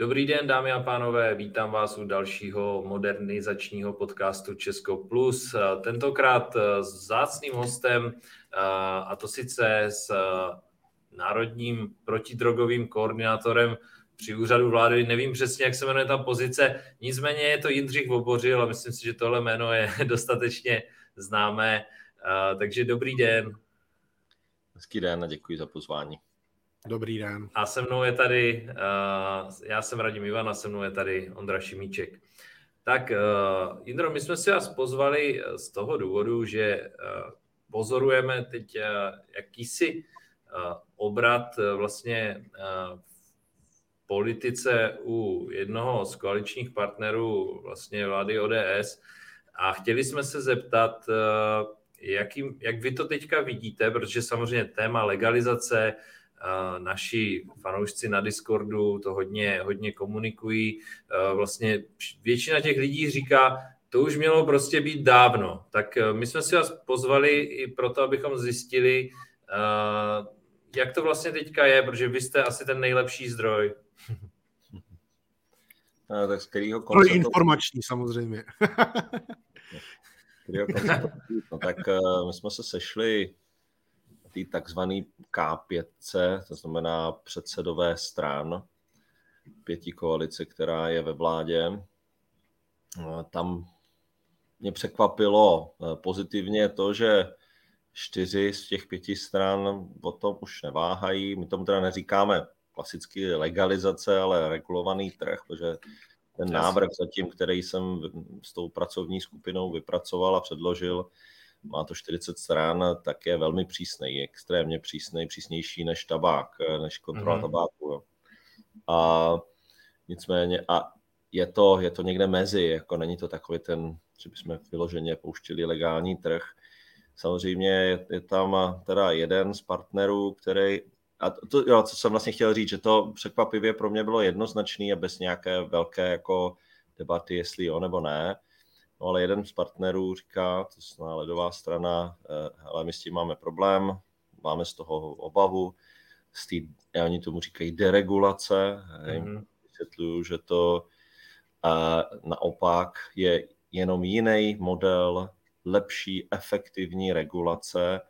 Dobrý den, dámy a pánové, vítám vás u dalšího modernizačního podcastu Česko Plus. Tentokrát s zácným hostem, a to sice s národním protidrogovým koordinátorem při úřadu vlády. Nevím přesně, jak se jmenuje ta pozice, nicméně je to Jindřich Vobořil a myslím si, že tohle jméno je dostatečně známé. Takže dobrý den. Hezký den a děkuji za pozvání. Dobrý den. A se mnou je tady, uh, já jsem Radim Ivan a se mnou je tady Ondra Šimíček. Tak, uh, Jindro, my jsme si vás pozvali z toho důvodu, že uh, pozorujeme teď uh, jakýsi uh, obrat uh, vlastně uh, v politice u jednoho z koaličních partnerů vlastně vlády ODS a chtěli jsme se zeptat, uh, jak vy to teďka vidíte, protože samozřejmě téma legalizace, naši fanoušci na Discordu to hodně, hodně komunikují. Vlastně většina těch lidí říká, to už mělo prostě být dávno. Tak e, my jsme si vás pozvali i proto, abychom zjistili, jak to vlastně teďka je, protože vy jste asi ten nejlepší zdroj. No, tak z kterého konce... informační samozřejmě. no, tak uh, my jsme se sešli té takzvané K5, to znamená předsedové stran pěti koalice, která je ve vládě. Tam mě překvapilo eh, pozitivně to, že čtyři z těch pěti stran o tom už neváhají. My tomu teda neříkáme klasicky legalizace, ale regulovaný trh, protože ten návrh zatím, který jsem s tou pracovní skupinou vypracoval a předložil, má to 40 stran, tak je velmi přísný, extrémně přísný, přísnější než tabák, než kontrola mm-hmm. tabáku. Jo. A nicméně, a je to, je to někde mezi, jako není to takový ten, že bychom vyloženě pouštili legální trh. Samozřejmě je, je tam teda jeden z partnerů, který, a to, jo, co jsem vlastně chtěl říct, že to překvapivě pro mě bylo jednoznačný a bez nějaké velké jako debaty, jestli jo nebo ne, No ale jeden z partnerů říká, to znamená ledová strana, ale my s tím máme problém, máme z toho obavu, z tý, oni tomu říkají deregulace, mm-hmm. vysvětluju, že to a naopak je jenom jiný model lepší, efektivní regulace,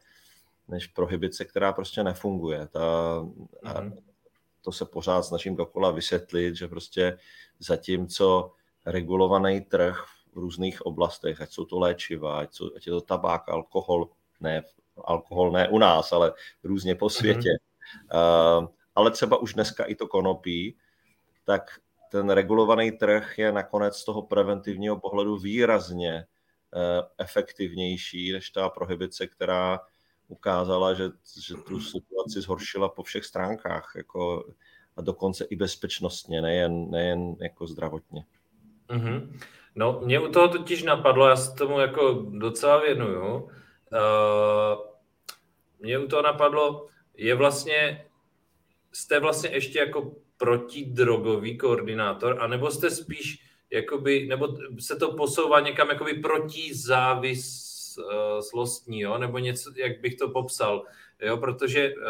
než prohybice, která prostě nefunguje. Ta, mm-hmm. to se pořád snažím dokola vysvětlit, že prostě zatímco regulovaný trh v různých oblastech, ať jsou to léčiva, ať, jsou, ať je to tabák, alkohol, ne, alkohol ne u nás, ale různě po světě. Mm-hmm. Uh, ale třeba už dneska i to konopí, tak ten regulovaný trh je nakonec z toho preventivního pohledu výrazně uh, efektivnější než ta prohibice, která ukázala, že, že tu situaci zhoršila po všech stránkách, jako, a dokonce i bezpečnostně, nejen, nejen jako zdravotně. Mm-hmm. No, mě u toho totiž napadlo, já se tomu jako docela věnuju, uh, mě u toho napadlo, je vlastně, jste vlastně ještě jako protidrogový koordinátor, anebo jste spíš jakoby, nebo se to posouvá někam jakoby proti závislostní, jo, nebo něco, jak bych to popsal, jo, protože uh,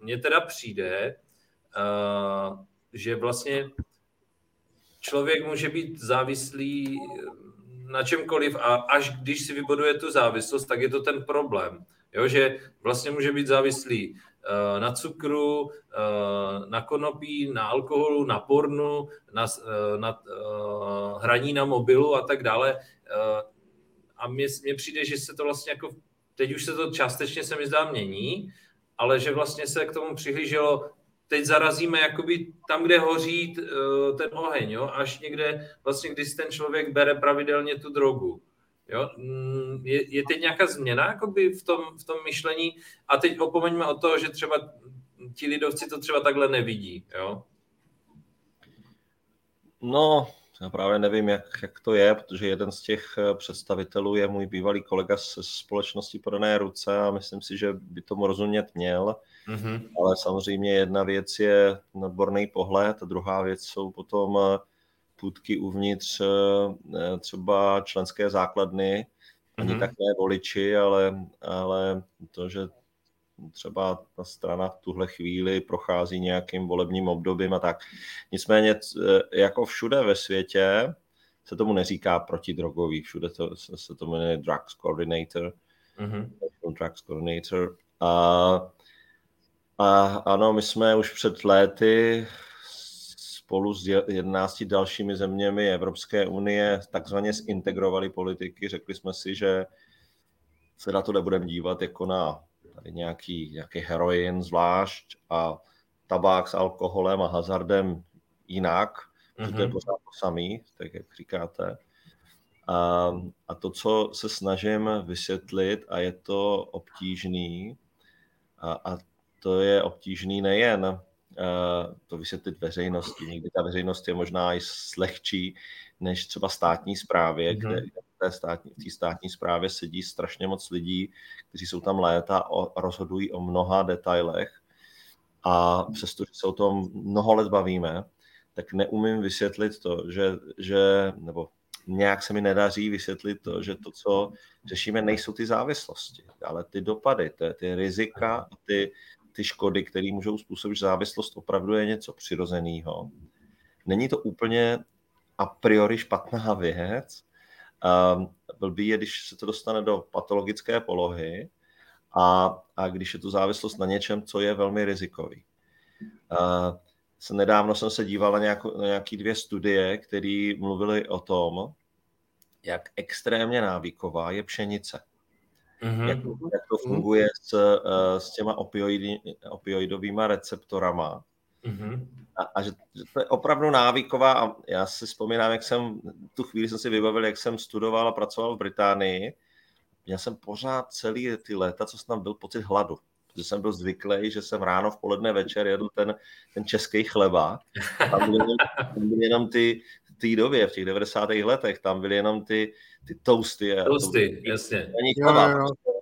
mně teda přijde, uh, že vlastně člověk může být závislý na čemkoliv a až když si vybuduje tu závislost, tak je to ten problém. Jo, že vlastně může být závislý uh, na cukru, uh, na konopí, na alkoholu, na pornu, na, na hraní na mobilu a tak dále. A mně, mně přijde, že se to vlastně jako, teď už se to částečně se mi zdá mění, ale že vlastně se k tomu přihlíželo teď zarazíme jakoby tam, kde hoří uh, ten oheň, jo? až někde vlastně, když ten člověk bere pravidelně tu drogu. Jo? Mm, je, je teď nějaká změna jakoby v, tom, v tom myšlení a teď opomeňme o to, že třeba ti lidovci to třeba takhle nevidí. Jo? No, já právě nevím, jak, jak to je, protože jeden z těch eh, představitelů je můj bývalý kolega z společnosti Prodané ruce a myslím si, že by tomu rozumět měl. Mm-hmm. Ale samozřejmě jedna věc je odborný pohled a druhá věc jsou potom eh, půdky uvnitř eh, třeba členské základny, ani mm-hmm. tak ne voliči, ale, ale to, že třeba ta strana v tuhle chvíli prochází nějakým volebním obdobím a tak. Nicméně jako všude ve světě se tomu neříká protidrogový, všude to, se tomu jmenuje Drugs Coordinator, mm-hmm. Drugs Coordinator. A, a ano, my jsme už před léty spolu s 11 dalšími zeměmi Evropské unie takzvaně zintegrovali politiky. Řekli jsme si, že se na to nebudeme dívat jako na tady nějaký, nějaký heroin zvlášť a tabák s alkoholem a hazardem jinak, mm-hmm. to je mhm. pořád to samý, tak jak říkáte. A, a to, co se snažím vysvětlit, a je to obtížný, a, a to je obtížný nejen to vysvětlit veřejnosti. Někdy ta veřejnost je možná i slehčí než třeba státní správě, mm-hmm. kde v té státní, v té státní správě sedí strašně moc lidí, kteří jsou tam léta a rozhodují o mnoha detailech. A přestože se o tom mnoho let bavíme, tak neumím vysvětlit to, že, že nebo nějak se mi nedaří vysvětlit to, že to, co řešíme, nejsou ty závislosti, ale ty dopady, ty, ty rizika a ty, ty škody, které můžou způsobit závislost, opravdu je něco přirozeného. Není to úplně a priori špatná věc. Um, blbý je, když se to dostane do patologické polohy a, a když je to závislost na něčem, co je velmi rizikový. Nedávno jsem se díval na, nějakou, na nějaký dvě studie, které mluvily o tom, jak extrémně návyková je pšenice. Mm-hmm. Jak, jak to funguje s, uh, s těma opioidy, opioidovými receptorama. Mm-hmm. A, a že, že to je opravdu návyková. A já si vzpomínám, jak jsem, tu chvíli jsem si vybavil, jak jsem studoval a pracoval v Británii. Já jsem pořád celý ty léta, co jsem tam byl, pocit hladu že jsem byl zvyklý, že jsem ráno, v poledne, večer jedl ten, ten český chleba. Tam byly, tam byly jenom ty, té době, v těch 90. letech, tam byly jenom ty, ty toasty. Toasty, to, jasně. Chleba, jo, jo.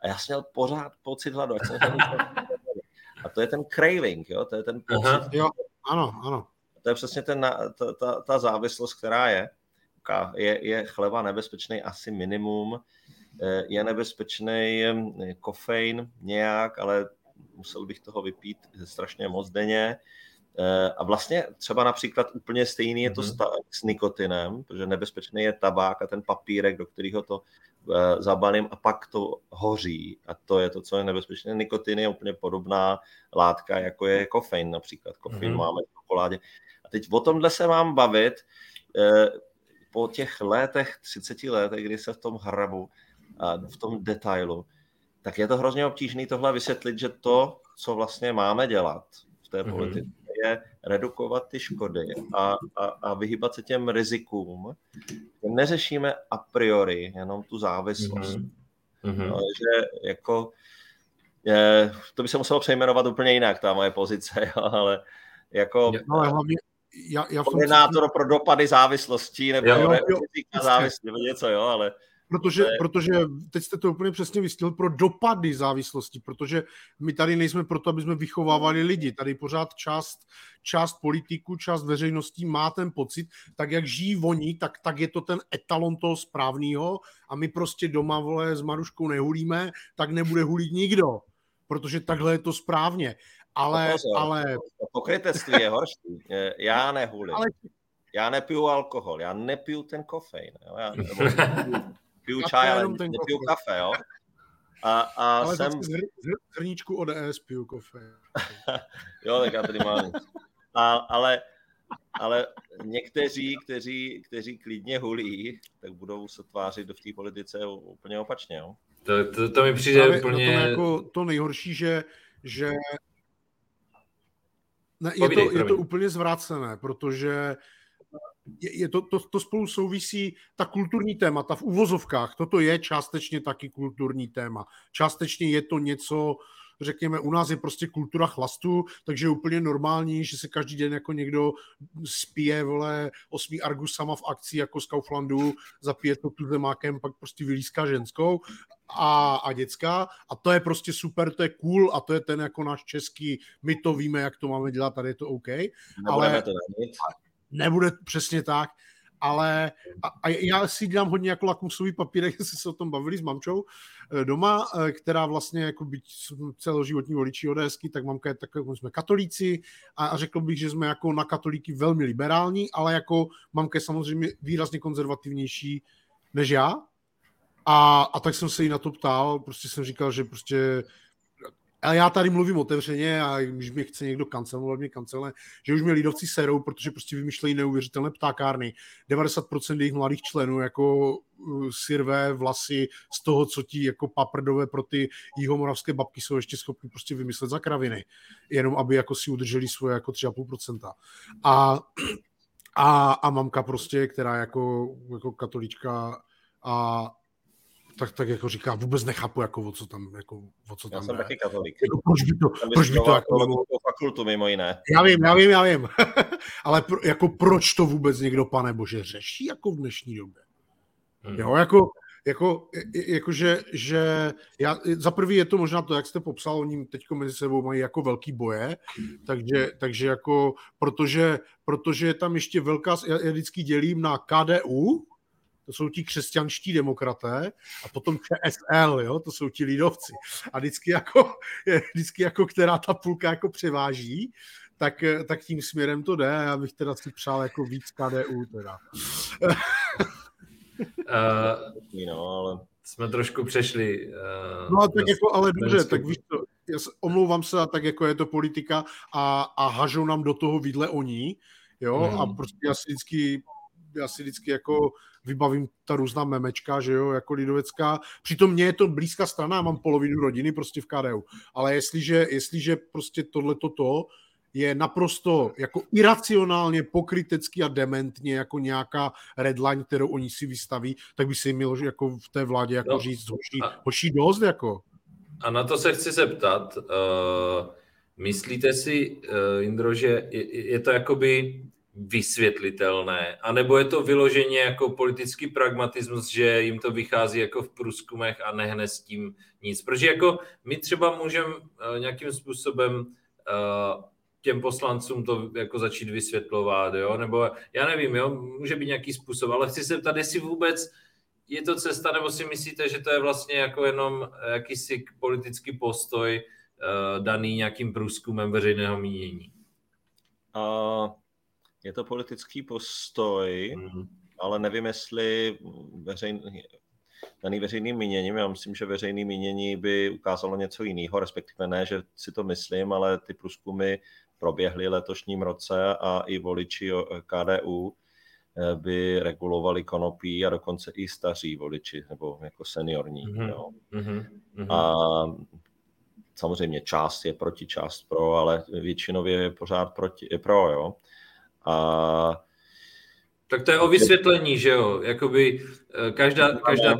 A já jsem měl pořád pocit hladu. a to je ten craving, jo? to je ten pocit. Aha. Jo, ano, ano. To je přesně ten, ta, ta, ta závislost, která je. Je, je chleba nebezpečný asi minimum, Eh, je nebezpečný kofein nějak, ale musel bych toho vypít strašně moc denně. Eh, a vlastně třeba například úplně stejný je to mm-hmm. s nikotinem, protože nebezpečný je tabák a ten papírek, do kterého to eh, zabalím a pak to hoří. A to je to, co je nebezpečné. Nikotin je úplně podobná látka, jako je kofein například. Kofein mm-hmm. máme v čokoládě. A teď o tomhle se mám bavit po těch letech, 30 letech, kdy se v tom hrabu, v tom detailu, tak je to hrozně obtížné tohle vysvětlit, že to, co vlastně máme dělat té mhm. politice, mm-hmm. je redukovat ty škody a, a, a vyhýbat se těm rizikům. Neřešíme a priori jenom tu závislost. Mm-hmm. No, že jako je, to by se muselo přejmenovat úplně jinak, ta moje pozice, jo, ale jako... No, ale hlavně, já, já koordinátor pro dopady závislostí nebo jo, jo, jo, závislosti, nebo něco, jo, ale Protože, je... protože teď jste to úplně přesně vysvětlil pro dopady závislosti, protože my tady nejsme proto, aby jsme vychovávali lidi. Tady pořád část, část politiků, část veřejností má ten pocit, tak jak žijí oni, tak, tak je to ten etalon toho správného a my prostě doma vole s Maruškou nehulíme, tak nebude hulit nikdo, protože takhle je to správně. Ale, no pozor, ale... Pokrytectví je horší. Já nehulím. Ale... Já nepiju alkohol, já nepiju ten kofein. Já, nebo, piju čaj, ale nepiju kafe, jo. A, a ale jsem... Zrníčku ODS piju kafe. jo, tak já tady mám. A, ale, ale někteří, kteří, kteří klidně hulí, tak budou se tvářit do v té politice úplně opačně, jo. To, to, to mi přijde Právě úplně... To, jako to nejhorší, že, že ne, je, to, je to úplně zvrácené, protože je, je to, to, to spolu souvisí, ta kulturní témata v uvozovkách, toto je částečně taky kulturní téma. Částečně je to něco, řekněme, u nás je prostě kultura chlastu, takže je úplně normální, že se každý den jako někdo spije, vole, osmý argusama v akci jako z Kauflandu, zapije to tu zemákem, pak prostě vylíská ženskou a, a děcka a to je prostě super, to je cool a to je ten jako náš český, my to víme, jak to máme dělat, tady je to OK. Nebudeme ale, to nebude přesně tak, ale a, a já si dělám hodně jako lakmusový papírek, jestli se o tom bavili s mamčou eh, doma, eh, která vlastně jako byť celoživotní voličí ODSky, tak mamka je tak, jako jsme katolíci a, a řekl bych, že jsme jako na katolíky velmi liberální, ale jako mamka je samozřejmě výrazně konzervativnější než já. A, a tak jsem se jí na to ptal, prostě jsem říkal, že prostě ale já tady mluvím otevřeně a když mě chce někdo kancelovat mě kancelne, že už mě lidovci serou, protože prostě vymýšlejí neuvěřitelné ptákárny. 90% jejich mladých členů jako uh, sirvé vlasy z toho, co ti jako paprdové pro ty jihomoravské babky jsou ještě schopni prostě vymyslet za kraviny, jenom aby jako si udrželi svoje jako 3,5%. A, a, a mamka prostě, která jako, jako katolička a tak, tak jako říká, vůbec nechápu, jako o co tam, jako, o co tam Já jsem jde. taky katolík. Jako, proč by to, proč by to jako, fakultu mimo jiné. já vím, já vím, já vím, ale pro, jako proč to vůbec někdo, pane bože, řeší jako v dnešní době? Hmm. Jo, jako, jako, jako že, že já, za prvý je to možná to, jak jste popsal, oni teď mezi sebou mají jako velký boje, takže, takže jako, protože, protože je tam ještě velká, já, já vždycky dělím na KDU, to jsou ti křesťanští demokraté, a potom ČSL, jo, to jsou ti lidovci. A vždycky jako, vždycky jako která ta půlka jako převáží, tak, tak tím směrem to jde. Já bych teda si přál jako víc KDU teda. Uh, no, ale... Jsme trošku přešli. Uh, no tak jako, ale dobře, tak víš to, já se, omlouvám se, a tak jako je to politika a, a hažou nám do toho vidle oni, jo, hmm. a prostě já si vždycky já si vždycky jako vybavím ta různá memečka, že jo, jako lidovecká. Přitom mě je to blízká strana, já mám polovinu rodiny prostě v KDU. Ale jestliže, jestliže prostě tohle to je naprosto jako iracionálně, pokrytecky a dementně jako nějaká redline, kterou oni si vystaví, tak by si jim mělo jako v té vládě jako no, říct hoší, hoší dost jako. A na to se chci zeptat. Uh, myslíte si, uh, Indro, že je, je to jakoby vysvětlitelné, anebo je to vyloženě jako politický pragmatismus, že jim to vychází jako v průzkumech a nehne s tím nic. Protože jako my třeba můžeme uh, nějakým způsobem uh, těm poslancům to jako začít vysvětlovat, jo? nebo já nevím, jo? může být nějaký způsob, ale chci se ptat, jestli vůbec je to cesta, nebo si myslíte, že to je vlastně jako jenom jakýsi politický postoj uh, daný nějakým průzkumem veřejného mínění? Uh, je to politický postoj, mm. ale nevím, jestli veřejný, daný veřejným míněním. Já myslím, že veřejný mínění by ukázalo něco jiného, respektive ne, že si to myslím, ale ty průzkumy proběhly letošním roce a i voliči KDU eh, by regulovali konopí a dokonce i staří voliči, nebo jako seniorní. Mm-hmm. Jo. Mm-hmm. A samozřejmě část je proti, část pro, ale většinově je pořád proti, je pro, jo. A tak to je o vysvětlení, že jo? Jakoby eh, každá... každá...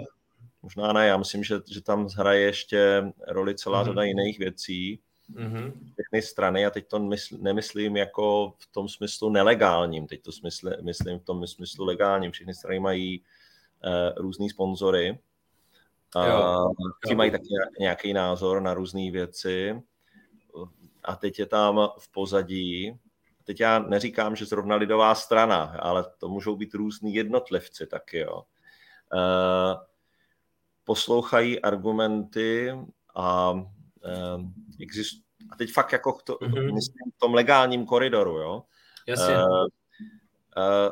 Možná ne, já myslím, že, že tam hraje ještě roli celá mm-hmm. řada jiných věcí. Mm-hmm. Všechny strany, a teď to mysl, nemyslím jako v tom smyslu nelegálním, teď to smysl, myslím v tom smyslu legálním. Všechny strany mají uh, různý sponzory a jo, ti mají taky nějaký názor na různé věci. A teď je tam v pozadí teď já neříkám, že zrovna lidová strana, ale to můžou být různý jednotlivci taky, jo. E, poslouchají argumenty a e, exist, a teď fakt jako to, mm-hmm. myslím v tom legálním koridoru, jo. Jasně. E, e,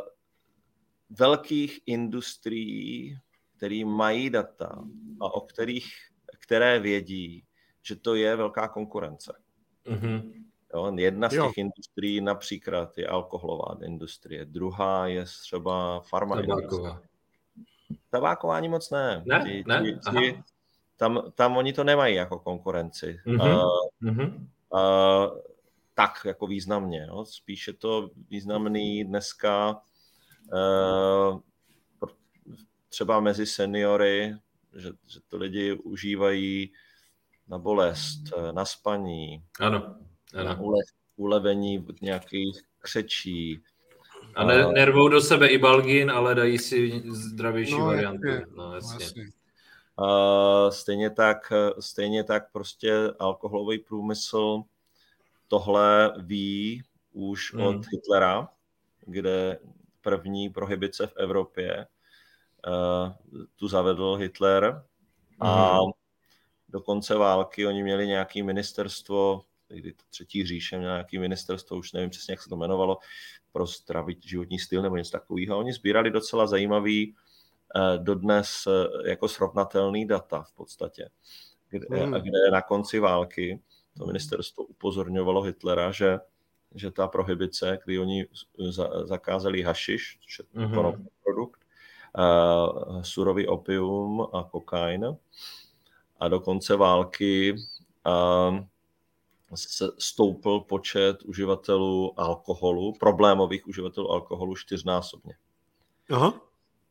velkých industrií, které mají data a o kterých, které vědí, že to je velká konkurence. Mm-hmm. Jo, jedna z jo. těch industrií například je alkoholová industrie, druhá je třeba farma Tabáková. Tabáková ani moc ne. Ne? Ti, ne? Ti, ti, tam, tam oni to nemají jako konkurenci. Mm-hmm. Uh, mm-hmm. Uh, tak jako významně. No. Spíš je to významný dneska uh, třeba mezi seniory, že, že to lidi užívají na bolest, na spaní. Ano na ule, ulevení nějakých křečí. A ne, nervou do sebe i balgin, ale dají si zdravější no, varianty. Je, no, jasně. jasně. Uh, stejně, tak, stejně tak prostě alkoholový průmysl tohle ví už hmm. od Hitlera, kde první prohybice v Evropě. Tu zavedl Hitler a mm-hmm. do konce války oni měli nějaké ministerstvo, kdy to třetí říše měl nějaké ministerstvo, už nevím přesně, jak se to jmenovalo, pro zdravý životní styl nebo něco takového. Oni sbírali docela zajímavý dodnes jako srovnatelný data v podstatě, kde, mm. kde na konci války to ministerstvo upozorňovalo Hitlera, že, že ta prohibice, kdy oni za, zakázali hašiš, což je mm-hmm. produkt, uh, surový opium a kokain, a do konce války uh, stoupl počet uživatelů alkoholu, problémových uživatelů alkoholu čtyřnásobně. Aha.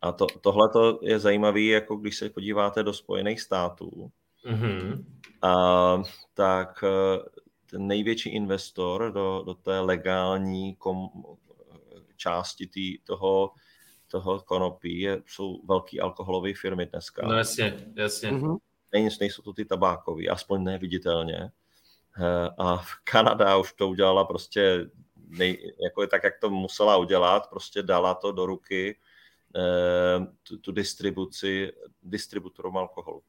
A to, tohle je zajímavé, jako když se podíváte do Spojených států, mm-hmm. a, tak e, ten největší investor do, do té legální kom, části tý, toho, toho konopí je, jsou velké alkoholové firmy dneska. No jasně, jasně. Mm-hmm. nejsou to ty tabákový, aspoň neviditelně. E, a Kanada už to udělala prostě nej, jako tak, jak to musela udělat, prostě dala to do ruky Eh, tu, tu distribuci distributorům alkoholu.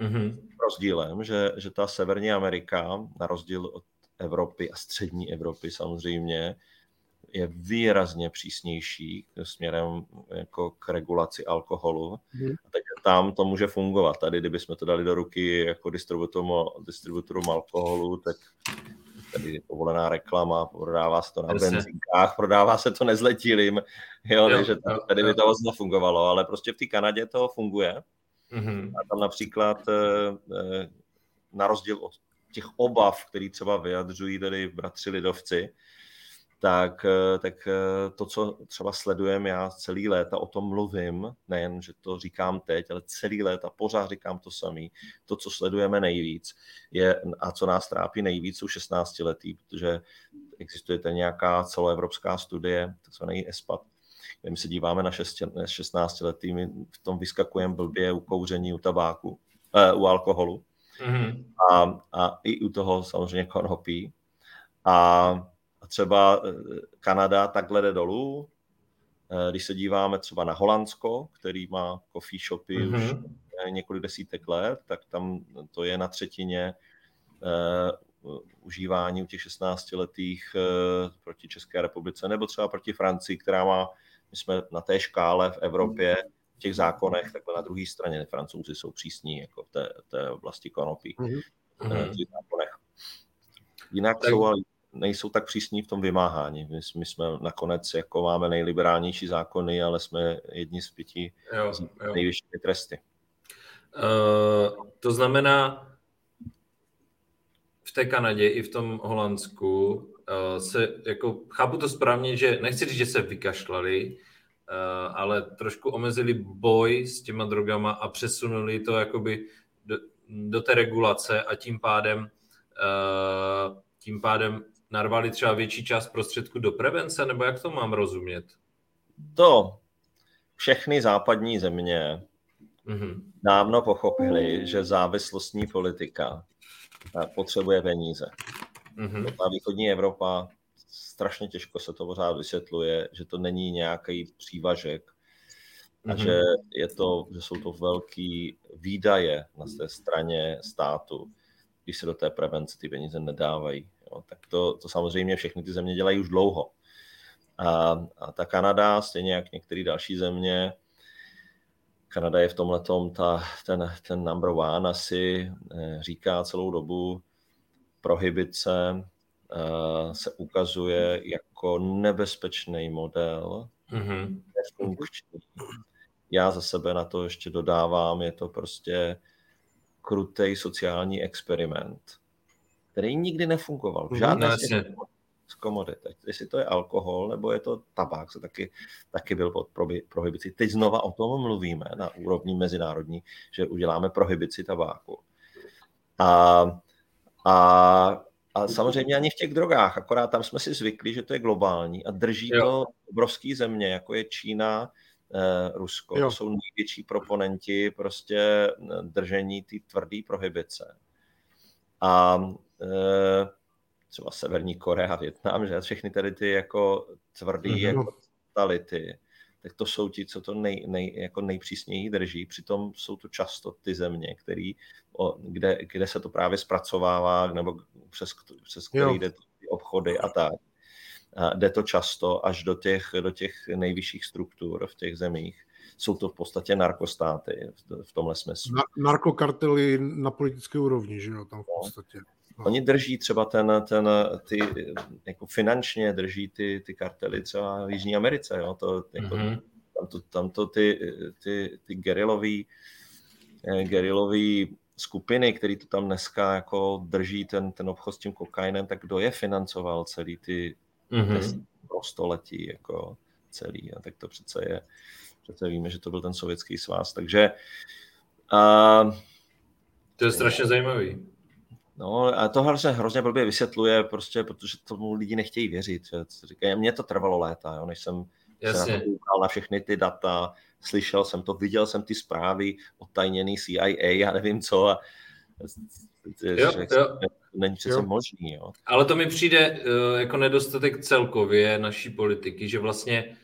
Mm-hmm. Rozdílem, že, že ta Severní Amerika, na rozdíl od Evropy a střední Evropy samozřejmě, je výrazně přísnější směrem jako k regulaci alkoholu. Mm. A takže tam to může fungovat. Tady, kdybychom to dali do ruky jako distributorům, distributorům alkoholu, tak tady je povolená reklama, prodává se to na benzinkách, prodává se to nezletilým, jo, jo takže tady, tady by to moc nefungovalo, ale prostě v té Kanadě to funguje. Mm-hmm. A tam například eh, eh, na rozdíl od těch obav, který třeba vyjadřují tady bratři lidovci, tak, eh, tak eh, to, co třeba sledujeme já celý léta, o tom mluvím, nejen, že to říkám teď, ale celý léta pořád říkám to samý. To, co sledujeme nejvíc je, a co nás trápí nejvíc, jsou 16 letý, protože existuje tady nějaká celoevropská studie, takzvaný ESPAT, kde my se díváme na 16 letý, my v tom vyskakujeme blbě u kouření, u tabáku, uh, u alkoholu mm-hmm. a, a i u toho samozřejmě konopí. A třeba eh, Kanada takhle jde dolů. Eh, když se díváme třeba na Holandsko, který má coffee shopy mm-hmm. už několik desítek let, tak tam to je na třetině uh, užívání u těch 16-letých uh, proti České republice, nebo třeba proti Francii, která má, my jsme na té škále v Evropě, v těch zákonech, takhle na druhé straně francouzi jsou přísní jako v té, té oblasti konopí. Mm-hmm. V těch zákonech. Jinak tak... jsou ale nejsou tak přísní v tom vymáhání. My, my jsme nakonec jako máme nejliberálnější zákony, ale jsme jedni z pěti jo, jo. nejvyššími tresty. Uh, to znamená, v té Kanadě i v tom Holandsku uh, se, jako, chápu to správně, že nechci říct, že se vykašlali, uh, ale trošku omezili boj s těma drogama a přesunuli to jakoby do, do té regulace a tím pádem uh, tím pádem narvali třeba větší část prostředků do prevence, nebo jak to mám rozumět? To všechny západní země mm-hmm. dávno pochopili, že závislostní politika eh, potřebuje peníze. Mm-hmm. Ta východní Evropa strašně těžko se to pořád vysvětluje, že to není nějaký přívažek a mm-hmm. že, je to, že jsou to velký výdaje na té straně státu, když se do té prevence ty peníze nedávají. Jo, tak to, to samozřejmě všechny ty země dělají už dlouho. A, a ta Kanada, stejně jak některé další země, Kanada je v tomhle ta, ten, ten number one asi eh, říká celou dobu, prohibice eh, se ukazuje jako nebezpečný model, mm-hmm. nefunkční. Já za sebe na to ještě dodávám, je to prostě krutej sociální experiment který nikdy nefungoval. V žádné no, z komodit. Jestli to je alkohol nebo je to tabák, se taky, taky byl pod prohibici. Teď znova o tom mluvíme na úrovni mezinárodní, že uděláme prohibici tabáku. A, a, a samozřejmě ani v těch drogách, akorát tam jsme si zvykli, že to je globální a drží jo. to obrovský země, jako je Čína, eh, Rusko. Jo. To jsou největší proponenti prostě eh, držení té tvrdé prohibice. A Eh, třeba Severní Korea, Větnam, že všechny tady ty jako tvrdý, mm-hmm. jako totality, tak to jsou ti, co to nej, nej, jako nejpřísněji drží. Přitom jsou to často ty země, který, o, kde, kde se to právě zpracovává, nebo přes, přes který jde ty obchody a tak. A jde to často až do těch, do těch nejvyšších struktur v těch zemích. Jsou to v podstatě narkostáty v tomhle smyslu. Na, narkokartely na politické úrovni, že jo, tam v no. podstatě. No. Oni drží třeba ten, ten ty, jako finančně drží ty, ty kartely třeba v Jižní Americe, jo, to, jako, mm-hmm. tam, to, tam to ty, ty, ty gerilový, eh, gerilový skupiny, které to tam dneska jako drží ten, ten obchod s tím kokainem, tak kdo je financoval celý ty mm-hmm. století, jako celý, a tak to přece je, přece víme, že to byl ten sovětský svaz, takže a, to je strašně zajímavý. No a to hrozně, hrozně blbě vysvětluje, prostě, protože tomu lidi nechtějí věřit. Říkají, mně to trvalo léta, jo, než jsem Jasně. se na, to na všechny ty data, slyšel jsem to, viděl jsem ty zprávy tajněný CIA a nevím co. A, jo, jo. Není přece možný. Jo. Ale to mi přijde uh, jako nedostatek celkově naší politiky, že vlastně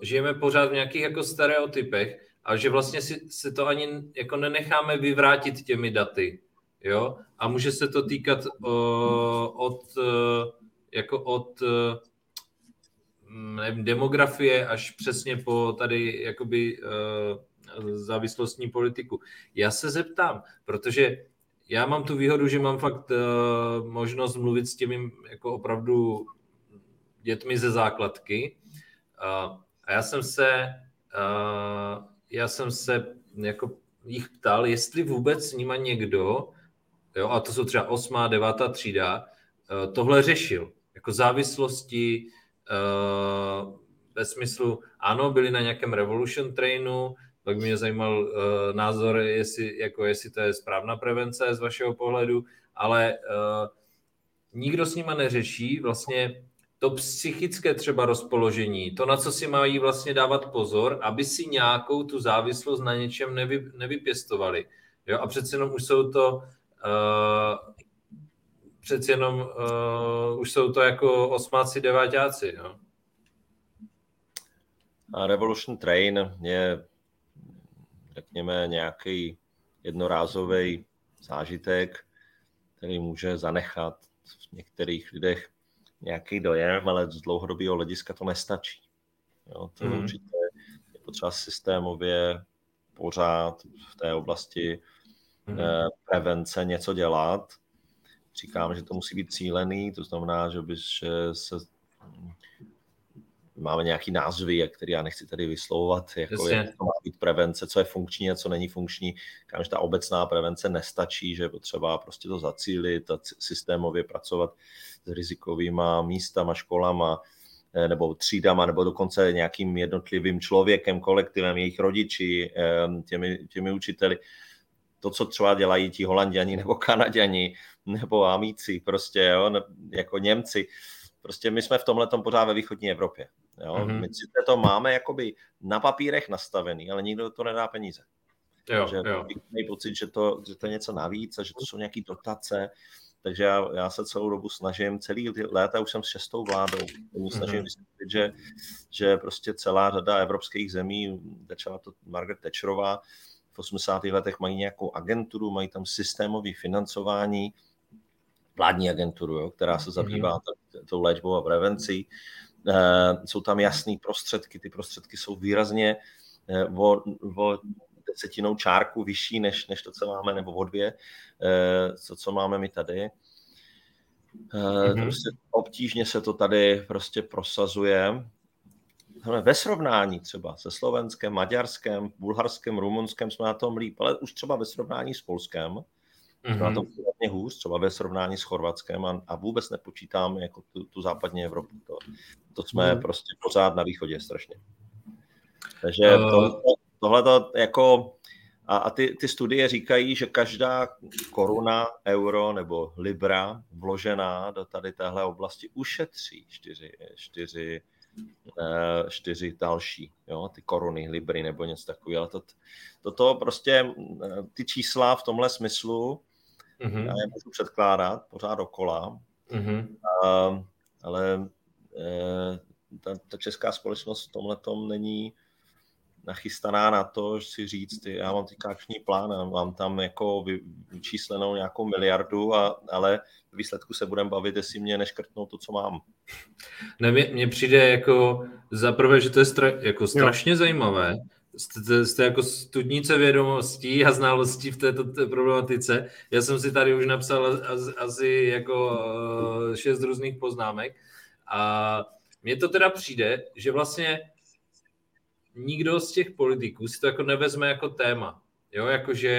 žijeme pořád v nějakých jako stereotypech a že vlastně si, si to ani jako nenecháme vyvrátit těmi daty. Jo? A může se to týkat uh, od, uh, jako od uh, nevím, demografie až přesně po tady jakoby uh, závislostní politiku. Já se zeptám, protože já mám tu výhodu, že mám fakt uh, možnost mluvit s těmi jako opravdu dětmi ze základky. Uh, a já jsem se, uh, já jsem se jako jich ptal, jestli vůbec s nima někdo jo, a to jsou třeba osmá, devátá třída, eh, tohle řešil. Jako závislosti eh, ve smyslu, ano, byli na nějakém revolution trainu, tak mě zajímal uh, názor, jestli, jako jestli to je správná prevence z vašeho pohledu, ale uh, nikdo s nima neřeší vlastně to psychické třeba rozpoložení, to, na co si mají vlastně dávat pozor, aby si nějakou tu závislost na něčem nevy, nevypěstovali. Jo? A přece jenom už jsou to uh, přeci jenom uh, už jsou to jako osmáci, deváťáci. Jo? A Revolution Train je, řekněme, nějaký jednorázový zážitek, který může zanechat v některých lidech nějaký dojem, ale z dlouhodobého hlediska to nestačí. Jo, to mm. určitě je potřeba systémově pořád v té oblasti mm-hmm. prevence něco dělat. Říkám, že to musí být cílený, to znamená, že by se máme nějaký názvy, které já nechci tady vyslovovat, jako to má být prevence, co je funkční a co není funkční. Říkám, že ta obecná prevence nestačí, že je potřeba prostě to zacílit a systémově pracovat s rizikovými místama, školama, eh, nebo třídama, nebo dokonce nějakým jednotlivým člověkem, kolektivem, jejich rodiči, těmi, těmi učiteli to, co třeba dělají ti holanděni nebo kanaděni nebo amíci, prostě, jo, jako Němci. Prostě my jsme v tomhle pořád ve východní Evropě. Jo. Mm-hmm. My si to máme jakoby na papírech nastavený, ale nikdo to nedá peníze. Jo, Takže jo. Mají pocit, že to, že to je něco navíc a že to jsou nějaké dotace. Takže já, já se celou dobu snažím, celý léta už jsem s šestou vládou, snažím mm-hmm. vysvětlit, že, že prostě celá řada evropských zemí, začala to Margaret Thatcherová, v 80. letech mají nějakou agenturu, mají tam systémové financování, vládní agenturu, jo, která se zabývá mhm. tou léčbou a prevencí. E, jsou tam jasné prostředky, ty prostředky jsou výrazně e, o, o desetinou čárku vyšší, než, než to, co máme, nebo o dvě, e, co, co máme my tady. Mm-hmm. Prostě obtížně se to tady prostě prosazuje ve srovnání třeba se Slovenskem, Maďarskem, Bulharskem, Rumunskem jsme na tom líp, ale už třeba ve srovnání s Polskem mm-hmm. na tom hodně hůř, třeba ve srovnání s Chorvatskem a, a vůbec nepočítám jako tu, tu západní Evropu. To, to jsme mm-hmm. prostě pořád na východě strašně. Takže uh... to, tohle to jako a, a ty, ty studie říkají, že každá koruna, euro nebo libra vložená do tady téhle oblasti ušetří 4, 4 Eh, čtyři další, jo, ty koruny, libry nebo něco takového. Ale to, toto prostě, eh, ty čísla v tomhle smyslu, mm-hmm. já je můžu předkládat pořád dokola, mm-hmm. a, ale e, ta, ta česká společnost v tomhle není nachystaná na to, že si říct, já mám teď akční plán a mám tam jako vyčíslenou nějakou miliardu, a, ale v výsledku se budeme bavit, jestli mě neškrtnou to, co mám. Ne, mně, mně přijde jako za prvé, že to je stra, jako strašně jo. zajímavé, jste, jste jako studnice vědomostí a znalostí v této problematice. Já jsem si tady už napsal asi jako eh, šest různých poznámek a mně to teda přijde, že vlastně nikdo z těch politiků si to jako nevezme jako téma. Jo, jakože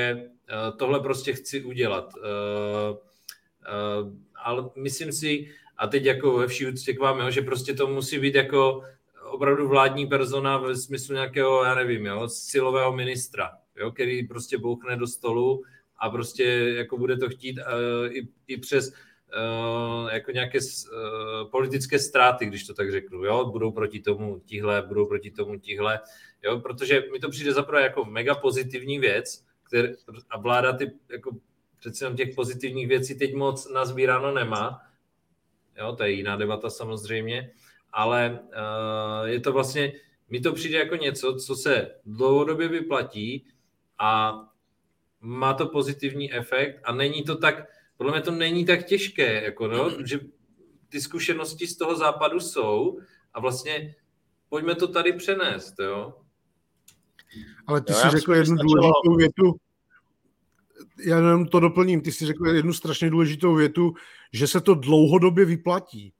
eh, tohle prostě chci udělat. Eh, ale myslím si, a teď jako ve vší úctě k vám, jo, že prostě to musí být jako opravdu vládní persona ve smyslu nějakého, já nevím, jo, silového ministra, jo, který prostě bouchne do stolu a prostě jako bude to chtít uh, i, i přes uh, jako nějaké uh, politické ztráty, když to tak řeknu, jo, budou proti tomu tihle, budou proti tomu tihle, jo, protože mi to přijde zaprvé jako mega pozitivní věc, který, a vláda ty, jako přece jenom těch pozitivních věcí teď moc nazbíráno nemá, jo, to je jiná debata samozřejmě, ale uh, je to vlastně, mi to přijde jako něco, co se dlouhodobě vyplatí a má to pozitivní efekt a není to tak, podle mě to není tak těžké, jako no, že ty zkušenosti z toho západu jsou a vlastně pojďme to tady přenést, jo. Ale ty jo, jsi řekl jednu důležitou větu, já jenom to doplním, ty jsi řekl jednu strašně důležitou větu, že se to dlouhodobě vyplatí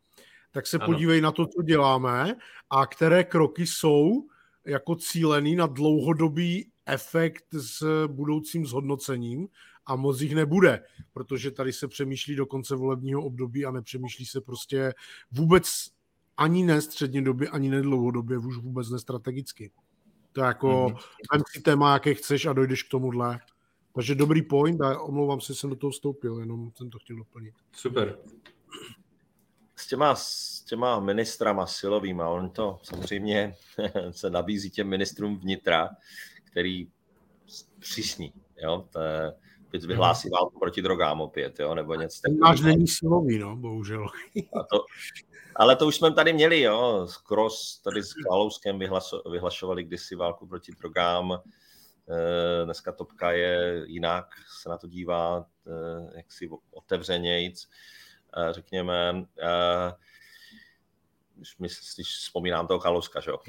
tak se ano. podívej na to, co děláme a které kroky jsou jako cílený na dlouhodobý efekt s budoucím zhodnocením a moc jich nebude, protože tady se přemýšlí do konce volebního období a nepřemýšlí se prostě vůbec ani ne středně době, ani ne dlouhodobě, už vůbec nestrategicky. To je jako, mm-hmm. si téma, jaké chceš a dojdeš k tomuhle. Takže dobrý point a omlouvám se, jsem do toho vstoupil, jenom jsem to chtěl doplnit. Super s těma, s těma ministrama silovýma, on to samozřejmě se nabízí těm ministrům vnitra, který přísní, jo, to je, teď vyhlásí válku proti drogám opět, jo, nebo něco takového. Náš není silový, no, bohužel. A to, ale to už jsme tady měli, jo, Kroos tady s Kalouskem vyhlaso, vyhlašovali kdysi válku proti drogám, e, dneska Topka je jinak, se na to dívá, e, jaksi otevřenějc řekněme, když, když vzpomínám toho Kalouska, že jo.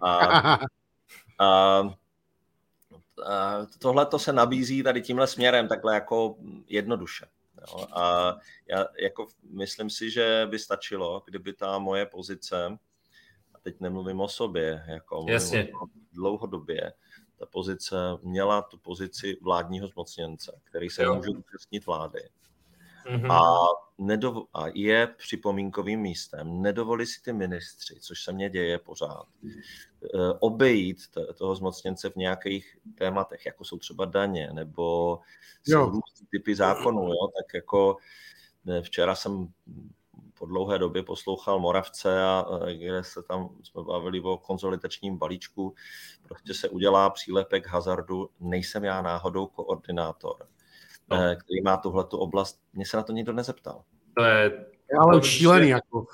A, a, a tohle to se nabízí tady tímhle směrem, takhle jako jednoduše. Jo. A já jako myslím si, že by stačilo, kdyby ta moje pozice, a teď nemluvím o sobě, jako Jasně. O dlouhodobě, ta pozice měla tu pozici vládního zmocněnce, který se jo. může účastnit vlády mm-hmm. a, nedov, a je připomínkovým místem. Nedovolí si ty ministři, což se mně děje pořád, eh, obejít toho zmocněnce v nějakých tématech, jako jsou třeba daně, nebo různé typy zákonů. Jo? Tak jako eh, včera jsem po dlouhé době poslouchal Moravce, a, kde se tam jsme bavili o konzolidačním balíčku. Prostě se udělá přílepek hazardu, nejsem já náhodou koordinátor no. Eh, který má tuhletu oblast. Mně se na to nikdo nezeptal. To je... Ale to šílený jako.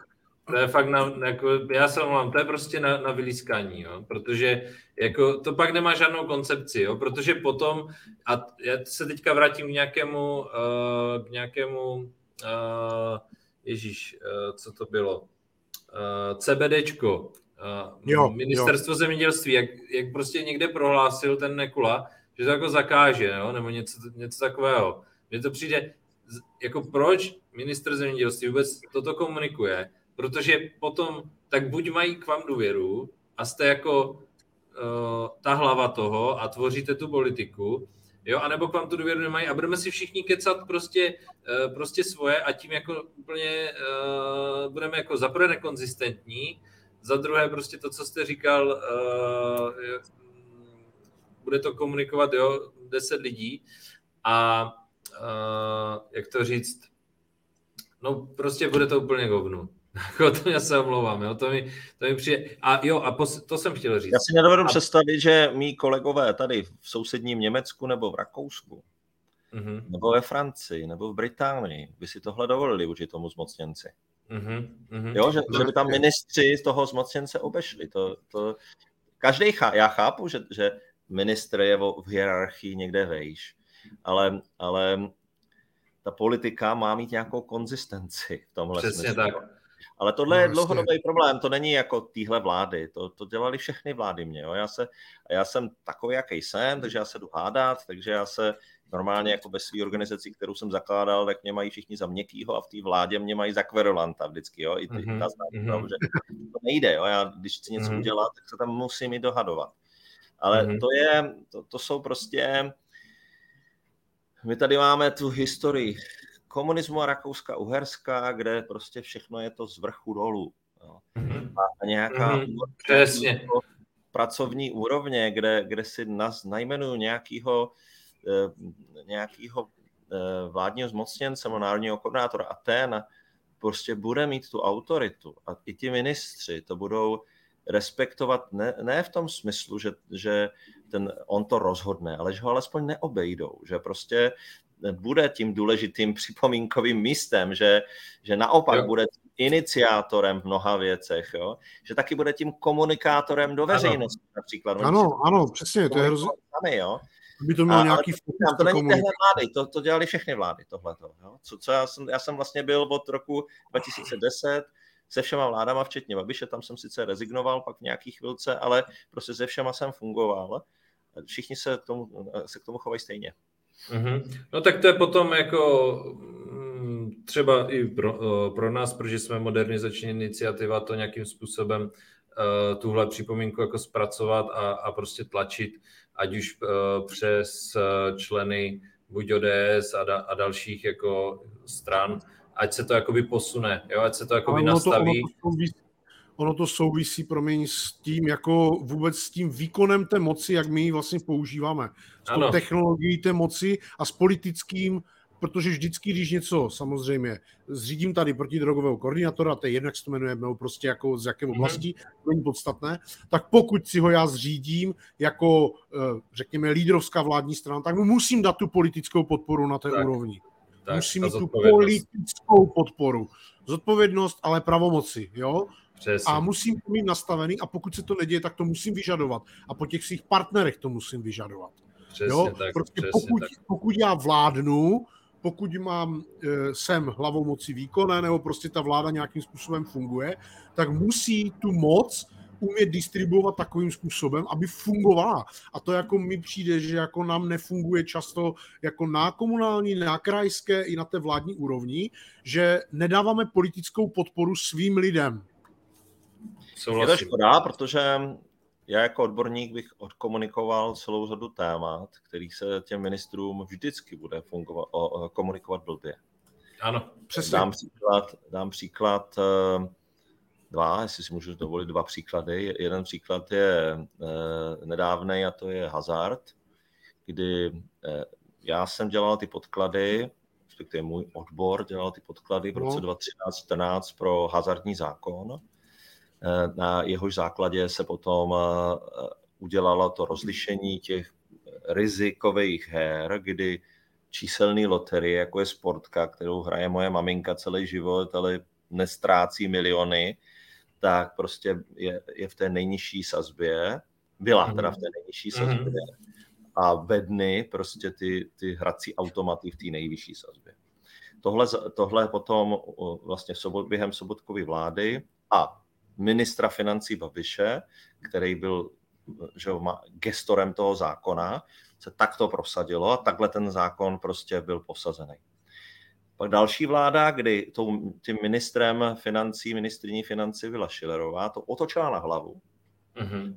To je fakt na, jako, já se omlám, to je prostě na, na vylískání, jo, protože jako, to pak nemá žádnou koncepci, jo, protože potom, a já se teďka vrátím k nějakému, uh, k nějakému, uh, ježíš, uh, co to bylo, uh, CBDčko, uh, jo, ministerstvo jo. zemědělství, jak, jak prostě někde prohlásil ten Nekula, že to jako zakáže, jo? nebo něco, něco takového. Mně to přijde, jako proč minister zemědělství vůbec toto komunikuje, protože potom tak buď mají k vám důvěru a jste jako uh, ta hlava toho a tvoříte tu politiku, jo, anebo k vám tu důvěru nemají a budeme si všichni kecat prostě, uh, prostě svoje a tím jako úplně uh, budeme jako za prvé nekonzistentní, za druhé prostě to, co jste říkal, uh, bude to komunikovat, jo, 10 lidí a uh, jak to říct, no prostě bude to úplně govnu. Jako to já se omlouvám, jo, to mi, to mi přijde. A jo, a pos, to jsem chtěl říct. Já si nedovedu a... představit, že mý kolegové tady v sousedním Německu nebo v Rakousku, mm-hmm. nebo ve Francii, nebo v Británii, by si tohle dovolili vůči tomu zmocněnci. Mm-hmm. Jo, že, že by tam ministři z toho zmocněnce obešli. To, to, každý chá, já chápu, že, že ministr je v hierarchii někde vejš, ale, ale ta politika má mít nějakou konzistenci v tomhle Přesně smyslu. tak. Ale tohle no, je dlouhodobý problém, to není jako týhle vlády, to, to dělali všechny vlády mě. Jo. Já, se, já jsem takový, jaký jsem, takže já se jdu hádat, takže já se normálně jako ve své organizaci, kterou jsem zakládal, tak mě mají všichni za měkkýho a v té vládě mě mají za kverulanta vždycky, jo, i ty, mm-hmm. ta znám, mm-hmm. že to nejde, jo, já když chci něco mm-hmm. udělat, tak se tam musím i dohadovat. Ale mm-hmm. to je, to, to jsou prostě, my tady máme tu historii komunismu a Rakouska, Uherska, kde prostě všechno je to z vrchu dolů. Jo. Mm-hmm. A nějaká mm-hmm. Přesně. pracovní úrovně, kde, kde si nas, najmenuju nějakýho, eh, nějakýho eh, vládního zmocněnce, národního koordinátora a ten prostě bude mít tu autoritu a i ti ministři to budou respektovat ne, ne v tom smyslu, že, že ten, on to rozhodne, ale že ho alespoň neobejdou, že prostě bude tím důležitým připomínkovým místem, že, že naopak jo. bude iniciátorem v mnoha věcech, jo? že taky bude tím komunikátorem do veřejnosti ano. například. Ano, ano, přesně, to je hrozně. Jo? By to mělo nějaký fokus to není téhle vlády, to, to dělali všechny vlády, tohleto. Jo? Co, co já, jsem, já jsem vlastně byl od roku 2010 se všema vládama, včetně Babiše, tam jsem sice rezignoval pak v nějakých chvilce, ale prostě se všema jsem fungoval. Všichni se, tomu, se k tomu chovají stejně. Mm-hmm. No tak to je potom jako mm, třeba i pro, eh, pro nás, protože jsme modernizační iniciativa, to nějakým způsobem uh, tuhle připomínku jako zpracovat a, a prostě tlačit, ať už uh, přes členy buď ODS a, da, a dalších jako stran, ať se to jakoby posune, jo, ať se to jakoby ono nastaví. To, ono, to ono to souvisí, promiň, s tím, jako vůbec s tím výkonem té moci, jak my ji vlastně používáme. S tou technologií té moci a s politickým, protože vždycky, když něco, samozřejmě, zřídím tady protidrogového koordinátora, to je jednak se to jmenuje, nebo prostě jako z jaké mhm. oblasti, mm-hmm. to není podstatné, tak pokud si ho já zřídím jako, eh, řekněme, lídrovská vládní strana, tak mu musím dát tu politickou podporu na té tak. úrovni. Tak, musím mít tu politickou podporu. Zodpovědnost, ale pravomoci, jo? Přesně. A musím to mít nastavený a pokud se to neděje, tak to musím vyžadovat. A po těch svých partnerech to musím vyžadovat. Přesně jo? tak. Prostě přesně pokud, tak. pokud já vládnu, pokud mám, e, jsem hlavou moci výkonné, nebo prostě ta vláda nějakým způsobem funguje, tak musí tu moc umět distribuovat takovým způsobem, aby fungovala. A to jako mi přijde, že jako nám nefunguje často jako na komunální, na krajské i na té vládní úrovni, že nedáváme politickou podporu svým lidem. Souhlasím. Je to škoda, protože já jako odborník bych odkomunikoval celou řadu témat, kterých se těm ministrům vždycky bude fungovat, komunikovat blbě. Ano, přesně. Dám příklad, dám příklad eh, dva, jestli si můžu dovolit dva příklady. Jeden příklad je eh, nedávný a to je hazard, kdy eh, já jsem dělal ty podklady, respektive můj odbor dělal ty podklady v roce no. 2013-2014 pro hazardní zákon Eh, na jehož základě se potom udělalo to rozlišení těch rizikových her, kdy číselný loterie, jako je sportka, kterou hraje moje maminka celý život, ale nestrácí miliony, tak prostě je, je v té nejnižší sazbě, byla teda v té nejnižší mhm. sazbě a ve dny prostě ty, ty hrací automaty v té nejvyšší sazbě. Tohle, tohle potom vlastně sobot, během sobotkovy vlády a ministra financí Babiše, který byl že gestorem toho zákona, se takto prosadilo a takhle ten zákon prostě byl posazený. Pak další vláda, kdy tím ministrem financí, ministriní financí byla Šilerová, to otočila na hlavu. Mm-hmm.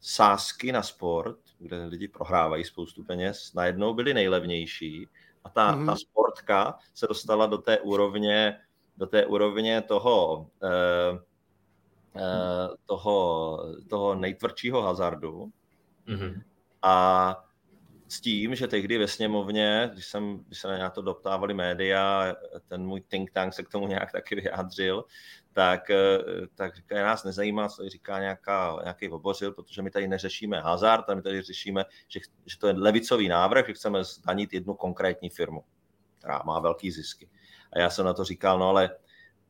Sázky na sport, kde lidi prohrávají spoustu peněz, najednou byly nejlevnější a ta, mm-hmm. ta sportka se dostala do té úrovně, do té úrovně toho eh, Eh, toho, toho nejtvrdšího hazardu. Mm-hmm. A s tím, že tehdy ve sněmovně, když, jsem, když se na to doptávali média, ten můj think tank se k tomu nějak taky vyjádřil, tak, eh, tak říká, nás nezajímá, co říká nějaká, nějaký obořil, protože my tady neřešíme hazard, a my tady řešíme, že, že to je levicový návrh, že chceme zdanit jednu konkrétní firmu, která má velký zisky. A já jsem na to říkal, no ale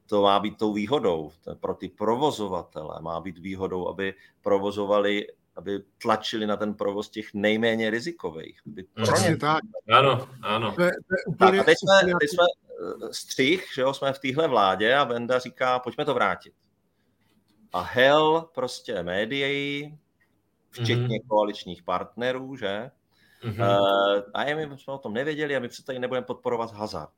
to má být tou výhodou. Pro ty provozovatele má být výhodou, aby provozovali aby tlačili na ten provoz těch nejméně rizikových. Aby pro ně... tak. Ano, ano. To je, to je úplně, tak a teď jsme, teď jsme eh, střih, že jo, jsme v téhle vládě a Venda říká, pojďme to vrátit. A hell prostě médií, včetně mm-hmm. koaličních partnerů, že? Mm-hmm. Uh, a my jsme o tom nevěděli a my přece tady nebudeme podporovat hazard.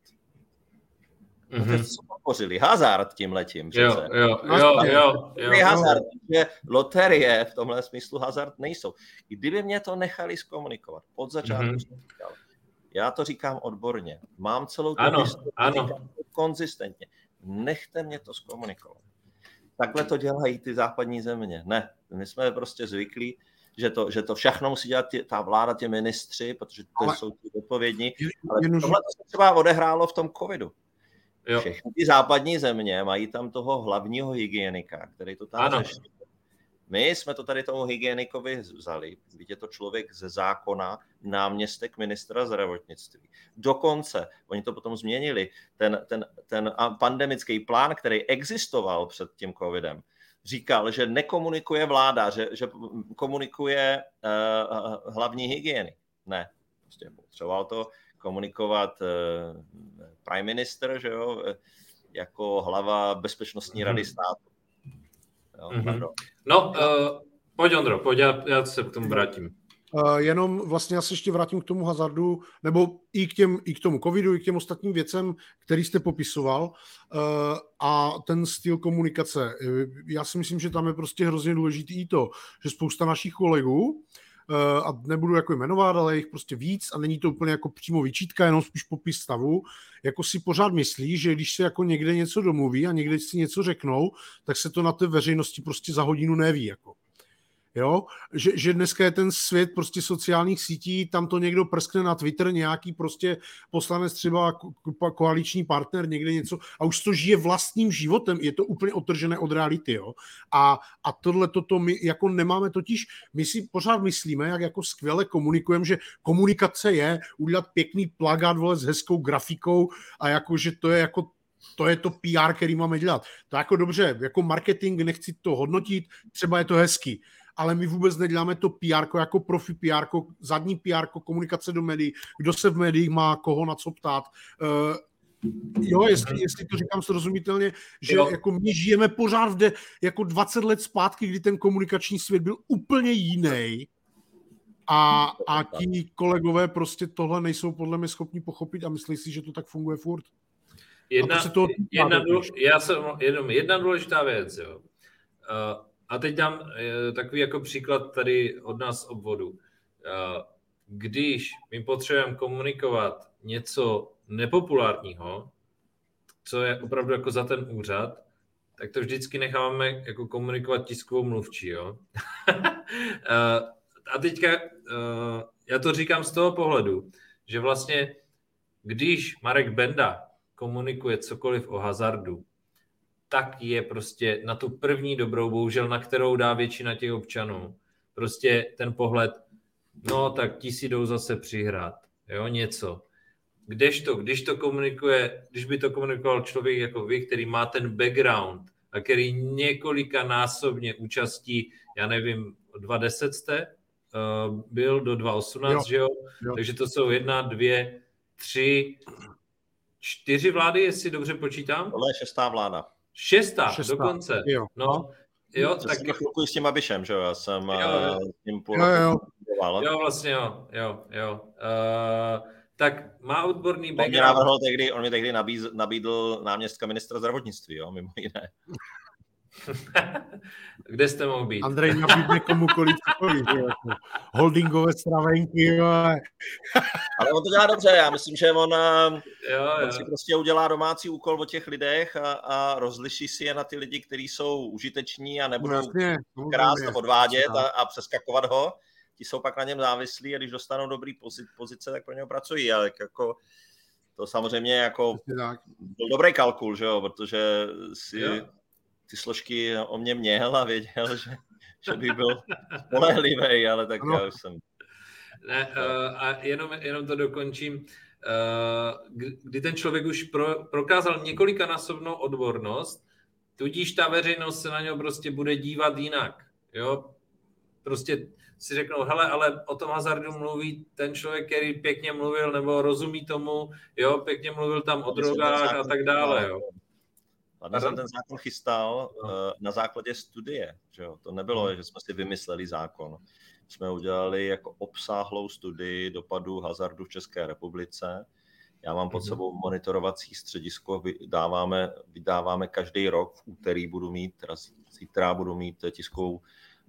Mm-hmm. Co podpořili? Hazard tím letím. Jo, jo, jo, jo, jo. Hazard, že loterie v tomhle smyslu hazard nejsou. Kdyby mě to nechali zkomunikovat od začátku, mm-hmm. jsem říkal, já to říkám odborně, mám celou tu ano, ano. konzistentně. Nechte mě to zkomunikovat. Takhle to dělají ty západní země. Ne, my jsme prostě zvyklí, že to, že to všechno musí dělat tě, ta vláda, ty ministři, protože to ale, jsou ti odpovědní. Ale tohle to se třeba odehrálo v tom covidu. Jo. Všechny ty západní země mají tam toho hlavního hygienika, který to tam ano. řeší. My jsme to tady tomu hygienikovi vzali, je to člověk ze zákona, náměstek ministra zdravotnictví. Dokonce, oni to potom změnili, ten, ten, ten pandemický plán, který existoval před tím covidem, říkal, že nekomunikuje vláda, že, že komunikuje uh, hlavní hygieny. Ne, prostě potřeboval to komunikovat uh, prime minister, že jo, jako hlava bezpečnostní rady mhm. státu. Jo, mm-hmm. No, uh, pojď Ondro, pojď, já, já se k tomu vrátím. Uh, jenom vlastně já se ještě vrátím k tomu hazardu, nebo i k, těm, i k tomu covidu, i k těm ostatním věcem, který jste popisoval uh, a ten styl komunikace. Já si myslím, že tam je prostě hrozně důležitý i to, že spousta našich kolegů Eh, a nebudu jako jmenovat, ale jich prostě víc a není to úplně jako přímo vyčítka, jenom spíš popis stavu, jako si pořád myslí, že když se jako někde něco domluví a někde si něco řeknou, tak se to na té veřejnosti prostě za hodinu neví. Jako. Jo? Že, že dneska je ten svět prostě sociálních sítí, tam to někdo prskne na Twitter, nějaký prostě poslanec třeba ko- koaliční partner, někde něco a už to žije vlastním životem, je to úplně otržené od reality. Jo? A, a tohle toto my jako nemáme totiž, my si pořád myslíme, jak jako skvěle komunikujeme, že komunikace je udělat pěkný plagát vole, s hezkou grafikou a jako, že to je jako to je to PR, který máme dělat. To jako dobře, jako marketing nechci to hodnotit, třeba je to hezký, ale my vůbec neděláme to PR jako profi PR, zadní PR, komunikace do médií, kdo se v médiích má koho na co ptát. Uh, jo, jestli, jestli to říkám srozumitelně, že jo. jako my žijeme pořád v de, jako 20 let zpátky, kdy ten komunikační svět byl úplně jiný. A, a ti kolegové prostě tohle nejsou podle mě schopni pochopit a myslí si, že to tak funguje furt. Jedna, to jedna, já jsem, jenom jedna důležitá věc, jo. Uh, a teď dám uh, takový jako příklad tady od nás obvodu. Uh, když my potřebujeme komunikovat něco nepopulárního, co je opravdu jako za ten úřad, tak to vždycky necháváme jako komunikovat tiskovou mluvčí. Jo? a teďka já to říkám z toho pohledu, že vlastně když Marek Benda komunikuje cokoliv o hazardu, tak je prostě na tu první dobrou, bohužel, na kterou dá většina těch občanů. Prostě ten pohled, no tak ti si jdou zase přihrát, jo, něco. Kdežto, když to komunikuje, když by to komunikoval člověk jako vy, který má ten background a který několika násobně účastí, já nevím, 2010 jste uh, byl do 2018, jo. že jo? jo? Takže to jsou jedna, dvě, tři, čtyři vlády, jestli dobře počítám. Tohle je šestá vláda. Šestá, šestá. dokonce. Jo. No, jo, to tak... chvilku s tím Abišem, že jo, já jsem jo, jo. s tím půl jo, jo. jo, vlastně jo, jo, jo. Uh, tak má odborný background. On mě navrhl tehdy, on mi tehdy nabídl, nabídl náměstka ministra zdravotnictví, jo, mimo jiné. Kde jste mohl být? Andrej nabídne komukoliv cokoliv, jako holdingové stravenky. Ale on to dělá dobře, já myslím, že on, eh, jo, on jo. si prostě udělá domácí úkol o těch lidech a, a rozliší si je na ty lidi, kteří jsou užiteční a nebudou Jasně, krást a podvádět a, a přeskakovat ho. Ti jsou pak na něm závislí a když dostanou dobrý pozice, tak pro něho pracují. Ale jako, to samozřejmě jako byl dobrý kalkul, že jo, protože si jo ty složky o mě měl a věděl, že, že bych byl spolehlivý, ale tak ano. já už jsem... Ne, uh, a jenom, jenom to dokončím. kdy ten člověk už pro, prokázal několikanásobnou odbornost, tudíž ta veřejnost se na něho prostě bude dívat jinak. Jo? Prostě si řeknou, hele, ale o tom hazardu mluví ten člověk, který pěkně mluvil, nebo rozumí tomu, jo, pěkně mluvil tam o drogách a tak dále, jo. A jsem ten zákon chystal. Eh, na základě studie, že jo? To nebylo, že jsme si vymysleli zákon. Jsme udělali jako obsáhlou studii dopadu hazardu v České republice. Já mám pod mhm. sebou monitorovací středisko, vydáváme, vydáváme každý rok, v úterý budu mít, teda zítra budu mít tiskovou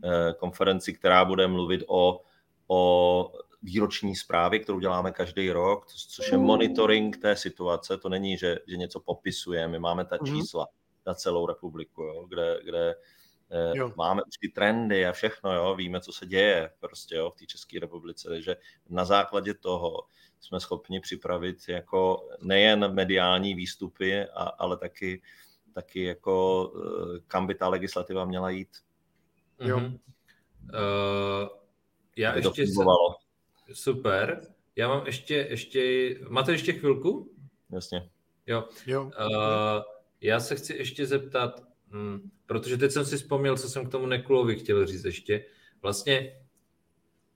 Eh, konferenci, která bude mluvit o, o výroční zprávě, kterou děláme každý rok, což je monitoring té situace. To není, že, že něco popisuje. My máme ta mhm. čísla na celou republiku, jo, kde, kde eh, jo. máme už ty trendy a všechno, jo, víme, co se děje prostě jo, v té České republice. Takže na základě toho jsme schopni připravit jako nejen mediální výstupy, a, ale taky, taky jako eh, kam by ta legislativa měla jít. Jo. Uh, já Aby ještě to Super. Já mám ještě, ještě, máte ještě chvilku? Jasně. Jo. jo. Uh, já se chci ještě zeptat, hm, protože teď jsem si vzpomněl, co jsem k tomu Nekulovi chtěl říct ještě. Vlastně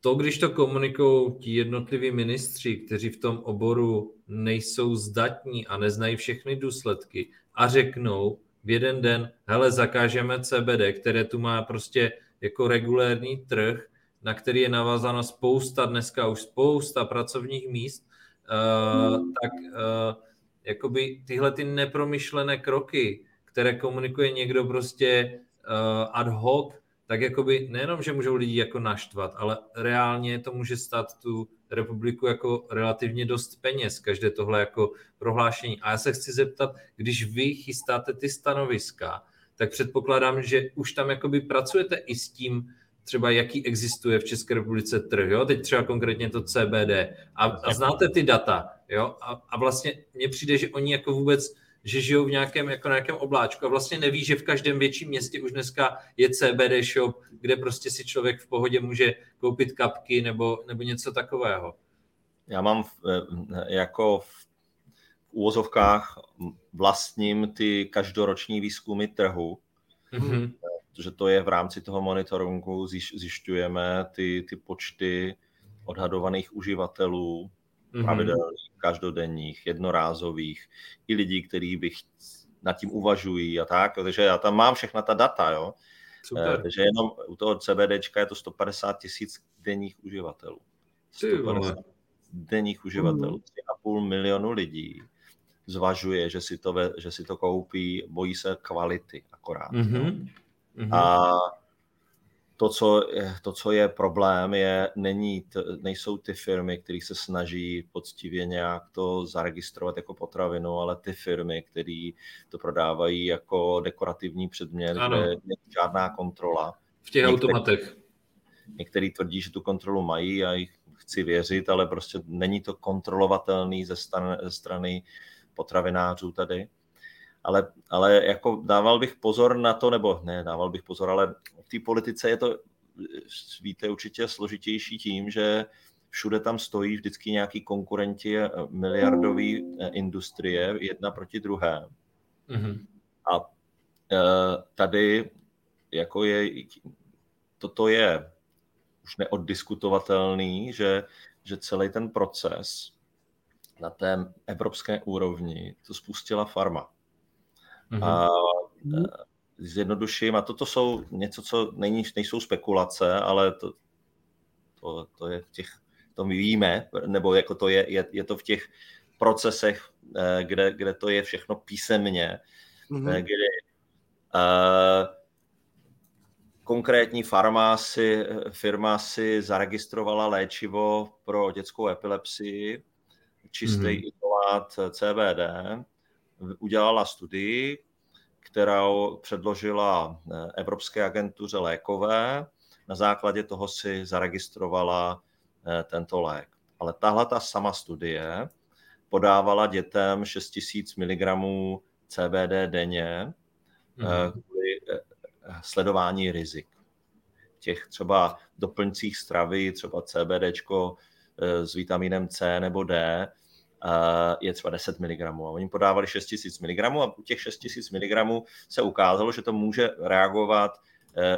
to, když to komunikují ti jednotliví ministři, kteří v tom oboru nejsou zdatní a neznají všechny důsledky a řeknou, v jeden den, hele, zakážeme CBD, které tu má prostě jako regulérní trh, na který je navázána spousta, dneska už spousta pracovních míst, uh, tak uh, jakoby tyhle ty nepromyšlené kroky, které komunikuje někdo prostě uh, ad hoc, tak jakoby nejenom, že můžou lidi jako naštvat, ale reálně to může stát tu republiku jako relativně dost peněz, každé tohle jako prohlášení. A já se chci zeptat, když vy chystáte ty stanoviska, tak předpokládám, že už tam jakoby pracujete i s tím, třeba jaký existuje v České republice trh, jo? teď třeba konkrétně to CBD a, a znáte ty data, jo? A, a vlastně mně přijde, že oni jako vůbec že žijou v nějakém, jako na nějakém obláčku a vlastně neví, že v každém větším městě už dneska je CBD shop, kde prostě si člověk v pohodě může koupit kapky nebo, nebo něco takového. Já mám v, eh, jako v úvozovkách vlastním ty každoroční výzkumy trhu, mm-hmm. Protože to je v rámci toho monitoringu, zjišťujeme ty, ty počty odhadovaných uživatelů, mm-hmm. pravidelných, každodenních, jednorázových, i lidí, kteří by nad tím uvažují a tak, takže já tam mám všechna ta data, jo. Super. Takže jenom u toho CBDčka je to 150 tisíc denních uživatelů. 150 denních uživatelů, 3,5 mhm. milionu lidí zvažuje, že si to, ve, že si to koupí, bojí se kvality akorát. Mm-hmm. No. A to co, je, to, co je problém, je, není, t, nejsou ty firmy, které se snaží poctivě nějak to zaregistrovat jako potravinu, ale ty firmy, které to prodávají jako dekorativní předmět, ano. kde není žádná kontrola. V těch některý, automatech. Některý tvrdí, že tu kontrolu mají a jich chci věřit, ale prostě není to kontrolovatelný ze strany, ze strany potravinářů tady. Ale, ale jako dával bych pozor na to, nebo ne, dával bych pozor, ale v té politice je to, víte, určitě složitější tím, že všude tam stojí vždycky nějaký konkurenti miliardový eh, industrie, jedna proti druhé. Mm-hmm. A eh, tady jako je, toto je už neoddiskutovatelný, že, že celý ten proces na té evropské úrovni to spustila farma. Mm-hmm. A mhm. e, zjednoduším, a toto jsou něco, co není, nejsou spekulace, ale to, to, to je v těch, to my víme, nebo jako to je, je, je to v těch procesech, e, kde, kde to je všechno písemně, mm-hmm. kde uh, konkrétní farma si, firma si zaregistrovala léčivo pro dětskou epilepsii čistý mm-hmm. izolát CBD, udělala studii, kterou předložila eh, Evropské agentuře lékové. Na základě toho si zaregistrovala eh, tento lék. Ale tahle ta sama studie podávala dětem 6000 mg CBD denně mm-hmm. kvůli sledování rizik. Těch třeba doplňcích stravy, třeba CBD s vitaminem C nebo D, je třeba 10 mg. A oni podávali 6000 mg a u těch 6000 mg se ukázalo, že to může reagovat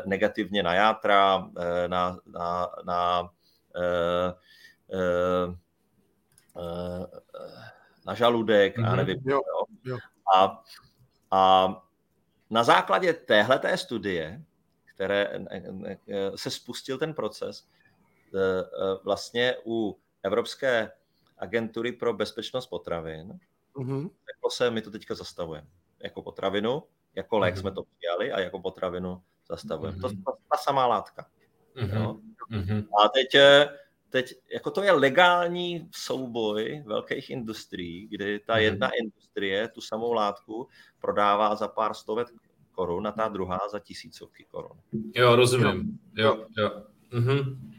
negativně na játra, na, na, na, na žaludek mm-hmm. a nevím. Jo, jo. A, a na základě téhleté studie, které se spustil ten proces, vlastně u Evropské agentury pro bezpečnost potravin, mm-hmm. řeklo se, my to teďka zastavujeme. Jako potravinu, jako lék mm-hmm. jsme to přijali a jako potravinu zastavujeme. Mm-hmm. To je ta samá látka. Mm-hmm. Jo? Mm-hmm. A teď, eh, teď, jako to je legální souboj velkých industrií, kdy ta mm-hmm. jedna industrie tu samou látku prodává za pár stovek korun a ta druhá za tisícovky korun. Jo, rozumím. Jo, jo. Mm-hmm.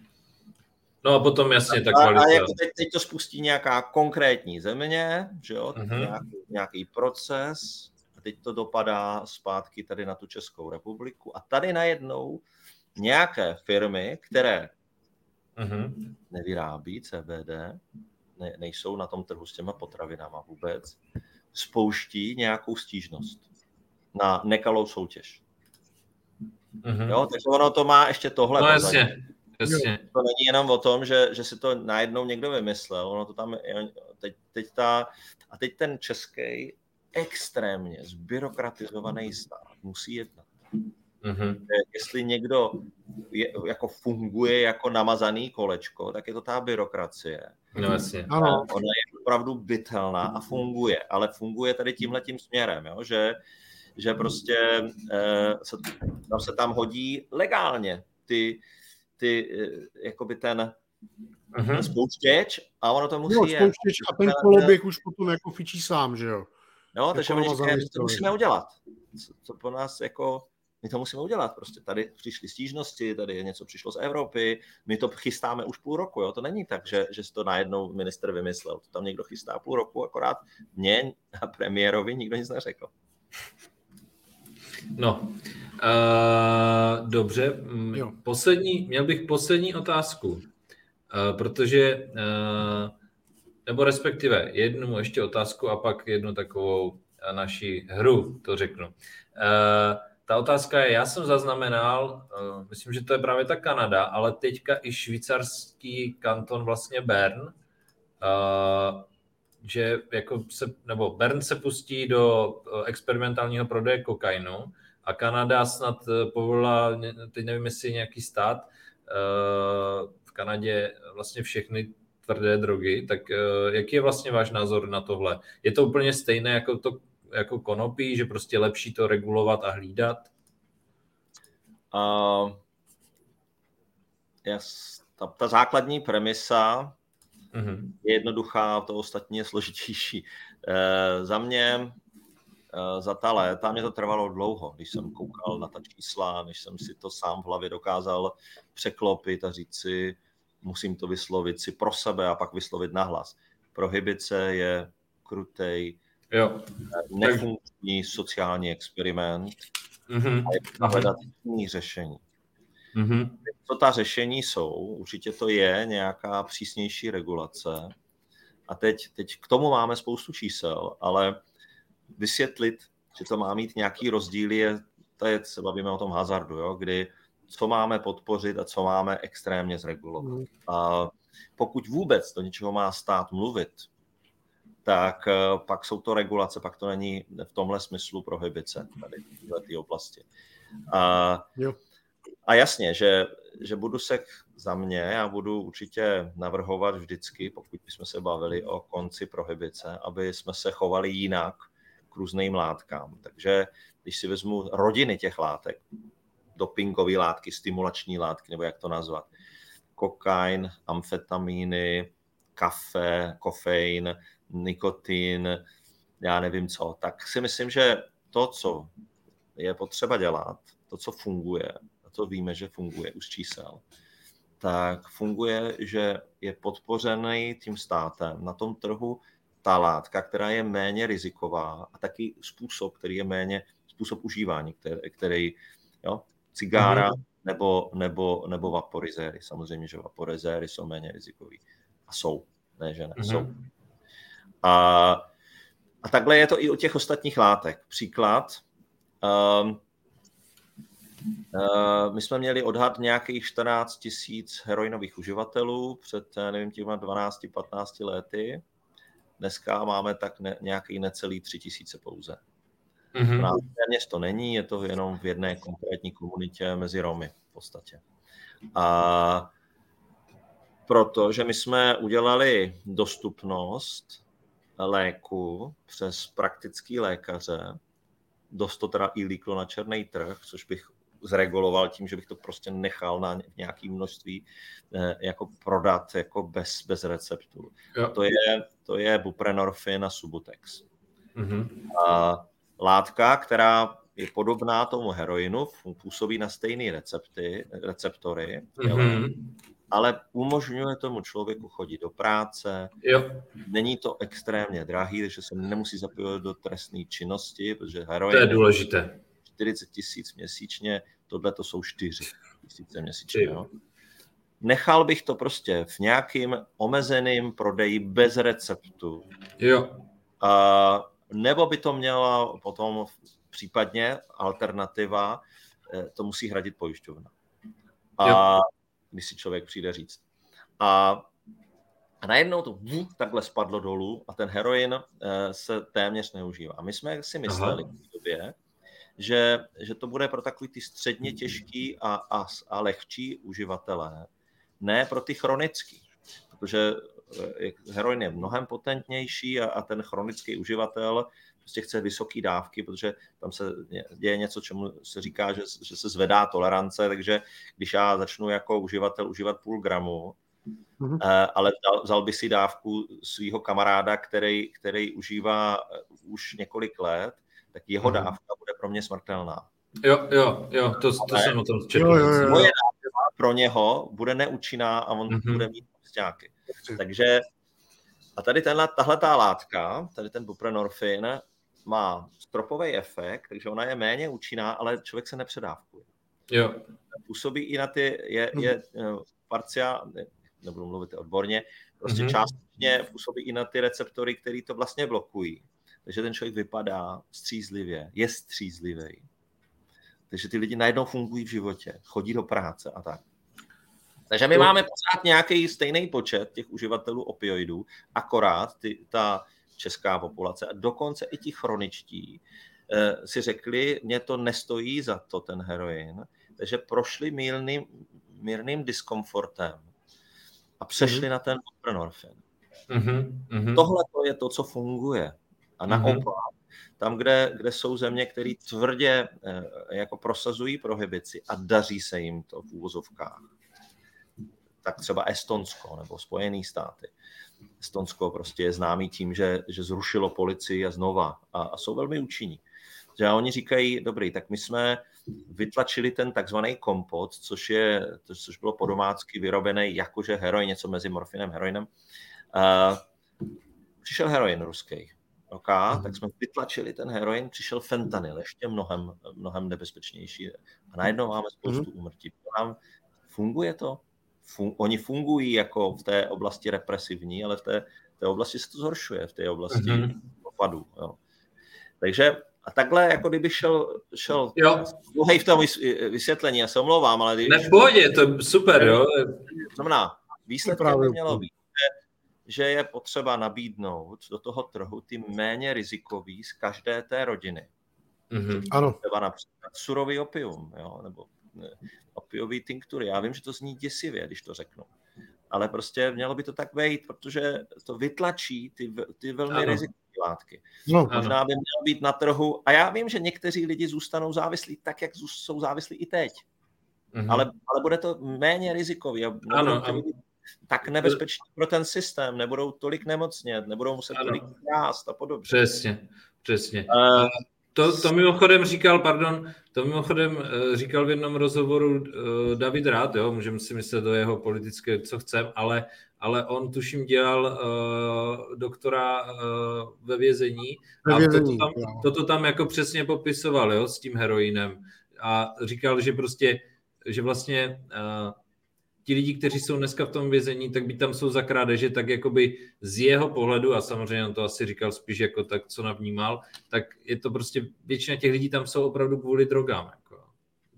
No a potom jasně tak kvalita. A, jako teď, teď to spustí nějaká konkrétní země, že jo, uh-huh. nějaký, nějaký proces, a teď to dopadá zpátky tady na tu Českou republiku a tady najednou nějaké firmy, které uh-huh. nevyrábí CBD, ne, nejsou na tom trhu s těma potravinama vůbec, spouští nějakou stížnost na nekalou soutěž. Uh-huh. Jo, takže ono to má ještě tohle. No jasně. Jasně. To není jenom o tom, že, že si to najednou někdo vymyslel, ono to tam, teď, teď ta, a teď ten český extrémně zbyrokratizovaný stát musí jednat. Mm-hmm. Jestli někdo je, jako funguje jako namazaný kolečko, tak je to ta byrokracie. No jasně. Ano. Ona je opravdu bytelná a funguje, ale funguje tady tímhle tím směrem, jo? že že prostě eh, se, tam se tam hodí legálně ty, ty eh, jakoby ten uh-huh. spouštěč a ono to musí jo, spouštěč a ten koloběh už potom jako fičí sám, že jo? No, takže jako oni říkají, že to musíme udělat. Co, co po nás jako, my to musíme udělat prostě. Tady přišly stížnosti, tady něco přišlo z Evropy, my to chystáme už půl roku, jo? To není tak, že, že si to najednou minister vymyslel. To tam někdo chystá půl roku, akorát mě a premiérovi nikdo nic neřekl. No, uh, dobře. Jo. Poslední, měl bych poslední otázku, uh, protože, uh, nebo respektive jednu ještě otázku a pak jednu takovou naši hru, to řeknu. Uh, ta otázka je, já jsem zaznamenal, uh, myslím, že to je právě ta Kanada, ale teďka i švýcarský kanton vlastně Bern, uh, že jako se, nebo Bern se pustí do experimentálního prodeje kokainu a Kanada snad eh, povolila, teď nevím, jestli nějaký stát, eh, v Kanadě vlastně všechny tvrdé drogy, tak eh, jaký je vlastně váš názor na tohle? Je to úplně stejné jako to jako konopí, že prostě lepší to regulovat a hlídat? Uh, yes, ta, ta základní premisa uh-huh. je jednoduchá, to ostatní je složitější. Uh, za mě Eh, za ta léta mě to trvalo dlouho, když jsem koukal na ta čísla, než jsem si to sám v hlavě dokázal překlopit a říct si, musím to vyslovit si pro sebe a pak vyslovit nahlas. Prohybice je krutej, jo. nefunkční sociální experiment mm-hmm. a je hledat jiný řešení. Mm-hmm. Co ta řešení jsou? Určitě to je nějaká přísnější regulace. A teď, teď k tomu máme spoustu čísel, ale vysvětlit, že to má mít nějaký rozdíl, je, to je, se bavíme o tom hazardu, jo, kdy co máme podpořit a co máme extrémně zregulovat. Mm. A pokud vůbec do něčeho má stát mluvit, tak eh, pak jsou to regulace, pak to není v tomhle smyslu prohybice tady v této oblasti. A, jo. A jasně, že, že budu se za mě, já budu určitě navrhovat vždycky, pokud bychom se bavili o konci prohybice, aby jsme se chovali jinak, různým látkám. Takže když si vezmu rodiny těch látek, dopingové látky, stimulační látky, nebo jak to nazvat, kokain, amfetamíny, kafe, kofein, nikotin, já nevím co, tak si myslím, že to, co je potřeba dělat, to, co funguje, to víme, že funguje už čísel, tak funguje, že je podpořený tím státem na tom trhu ta látka, která je méně riziková a taky způsob, který je méně, způsob užívání, který, který jo, cigára mm. nebo, nebo, nebo vaporizéry. Samozřejmě, že vaporizéry jsou méně rizikový. A jsou, ne, že ne, mm. jsou. A, a takhle je to i u těch ostatních látek. Příklad. Um, my jsme měli odhad nějakých 14 tisíc heroinových uživatelů před, nevím, těma 12-15 lety. Dneska máme tak ne, nějaký necelý 3 tisíce pouze. Mm-hmm. Téměř to není, je to jenom v jedné konkrétní komunitě mezi Romy v podstatě. A protože my jsme udělali dostupnost léku přes praktický lékaře, dost to teda i líklo na černý trh, což bych zreguloval tím, že bych to prostě nechal na nějaké množství eh, jako prodat jako bez, bez receptu. To je, to je buprenorfin a Subutex. Mm-hmm. A látka, která je podobná tomu heroinu, působí na stejné recepty, receptory, mm-hmm. ale umožňuje tomu člověku chodit do práce. Jo. Není to extrémně drahý, takže se nemusí zapojit do trestné činnosti, protože heroin to je důležité. 40 tisíc měsíčně, tohle to jsou 4 tisíce měsíčně. Jo. Nechal bych to prostě v nějakým omezeným prodeji bez receptu. Jo. A nebo by to měla potom případně alternativa, eh, to musí hradit pojišťovna. A jo. když si člověk přijde říct. A, a najednou to vů, takhle spadlo dolů a ten heroin eh, se téměř neužívá. A my jsme si mysleli Aha. v době, že, že to bude pro takový ty středně těžký a, a, a lehčí uživatelé, ne pro ty chronický. Protože Eh, heroin je mnohem potentnější a, a ten chronický uživatel prostě chce vysoké dávky, protože tam se děje něco, čemu se říká, že, že se zvedá tolerance, takže když já začnu jako uživatel užívat půl gramu, mm-hmm. ale vzal, by si dávku svého kamaráda, který, který užívá eh, už několik let, tak jeho mm-hmm. dávka bude pro mě smrtelná. Jo, jo, jo, to, to jsem o tom četl. Moje dávka pro něho bude neúčinná a on mm-hmm. bude mít vzťáky. Takže a tady tenhle, tahle ta látka, tady ten buprenorfin, má stropový efekt, takže ona je méně účinná, ale člověk se nepředávkuje. Jo. Působí i na ty, je, mhm. je mm. parcia, ne, nebudu mluvit odborně, prostě mm-hmm. částečně působí i na ty receptory, které to vlastně blokují. Takže ten člověk vypadá střízlivě, je střízlivý. Takže ty lidi najednou fungují v životě, chodí do práce a tak. Takže my to... máme pořád nějaký stejný počet těch uživatelů opioidů, akorát ty, ta česká populace a dokonce i ti chroničtí eh, si řekli, mě to nestojí za to ten heroin, takže prošli mírným, mírným diskomfortem a přešli mm-hmm. na ten buprenorfin. Mm-hmm. Tohle to je to, co funguje. A naopak, mm-hmm. tam, kde, kde jsou země, které tvrdě eh, jako prosazují prohibici a daří se jim to v úvozovkách, tak třeba Estonsko nebo Spojené státy. Estonsko prostě je známý tím, že, že zrušilo policii a znova a, a jsou velmi účinní. Že oni říkají, dobrý, tak my jsme vytlačili ten takzvaný kompot, což, je, což bylo podomácky vyrobený jakože heroin, něco mezi morfinem a heroinem. Uh, přišel heroin ruský. OK, mm. tak jsme vytlačili ten heroin, přišel fentanyl, ještě mnohem, mnohem nebezpečnější. A najednou máme spoustu mm. úmrtí. Funguje to? fun, oni fungují jako v té oblasti represivní, ale v té, té oblasti se to zhoršuje, v té oblasti mm-hmm. dopadu. Jo. Takže a takhle, jako kdyby šel, šel dlouhý v tom vysvětlení, já se omlouvám, ale... Když, ne, v pohodě, to je super, jo. Znamená, výsledkem by mělo být, že je potřeba nabídnout do toho trhu ty méně rizikový z každé té rodiny. Mm-hmm. Ano. Třeba například surový opium, jo, nebo opiový tinktury. Já vím, že to zní děsivě, když to řeknu. Ale prostě mělo by to tak být, protože to vytlačí ty, ty velmi rizikové látky. No. Možná by mělo být na trhu. A já vím, že někteří lidi zůstanou závislí tak, jak jsou závislí i teď. Mm-hmm. Ale, ale bude to méně rizikový. A ano, ano. Tak nebezpečný pro ten systém, nebudou tolik nemocnět, nebudou muset ano. tolik krást a podobně. Přesně, přesně. Uh, to, to mimochodem říkal, pardon, to mimochodem eh, říkal v jednom rozhovoru eh, David Rád, jo, můžeme si myslet do jeho politické, co chcem, ale, ale on tuším dělal uh, doktora uh, ve vězení a vězení, toto, tam, toto tam jako přesně popisoval, jo, s tím heroinem a říkal, že prostě, že vlastně uh, ti lidi, kteří jsou dneska v tom vězení, tak by tam jsou za krádeže, tak jakoby z jeho pohledu, a samozřejmě on to asi říkal spíš jako tak, co navnímal, tak je to prostě, většina těch lidí tam jsou opravdu kvůli drogám, jako,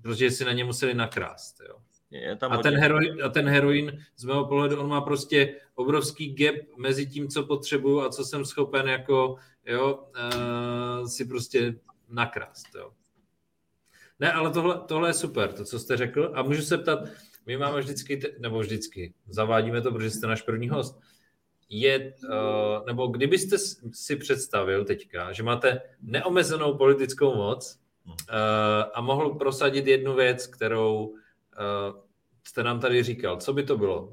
protože si na ně museli nakrást, jo. Je tam a, ten heroin, a ten heroin, z mého pohledu, on má prostě obrovský gap mezi tím, co potřebuju a co jsem schopen jako, jo, uh, si prostě nakrást, jo. Ne, ale tohle, tohle je super, to, co jste řekl. A můžu se ptat, my máme vždycky, nebo vždycky, zavádíme to, protože jste náš první host, je, uh, nebo kdybyste si představil teďka, že máte neomezenou politickou moc uh, a mohl prosadit jednu věc, kterou uh, jste nám tady říkal, co by to bylo?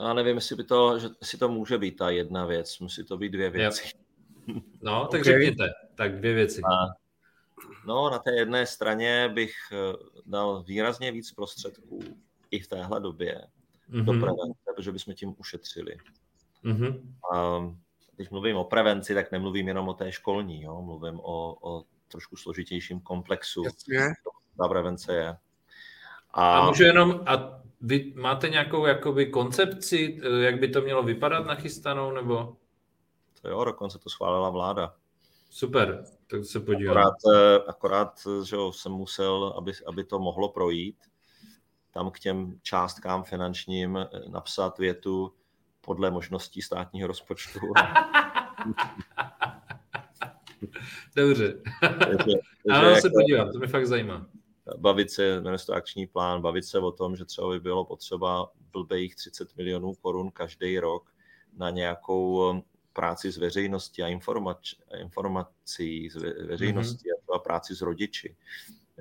Já nevím, jestli, by to, že, jestli to může být ta jedna věc, musí to být dvě věci. No, tak okay. řekněte, tak dvě věci. A No, na té jedné straně bych eh, dal výrazně víc prostředků i v téhle době mm-hmm. do prevence, protože bychom tím ušetřili. Mm-hmm. A když mluvím o prevenci, tak nemluvím jenom o té školní, jo? mluvím o, o trošku složitějším komplexu. Jasně. Ta prevence je. A, a můžu jenom, a vy máte nějakou jakoby koncepci, eh, jak by to mělo vypadat nachystanou, nebo? To jo, dokonce to schválila vláda. Super, tak se podívám. Akorát, eh, akorát že jsem musel, aby, aby to mohlo projít, tam k těm částkám finančním eh, napsat větu podle možností státního rozpočtu. Dobře. takže, takže Ale se podívám, to mě fakt zajímá. Bavit se, jmenuje to akční plán, bavit se o tom, že třeba by bylo potřeba blbejích 30 milionů korun každý rok na nějakou eh, práci s veřejností a informač, informací z veřejností mm-hmm. a práci s rodiči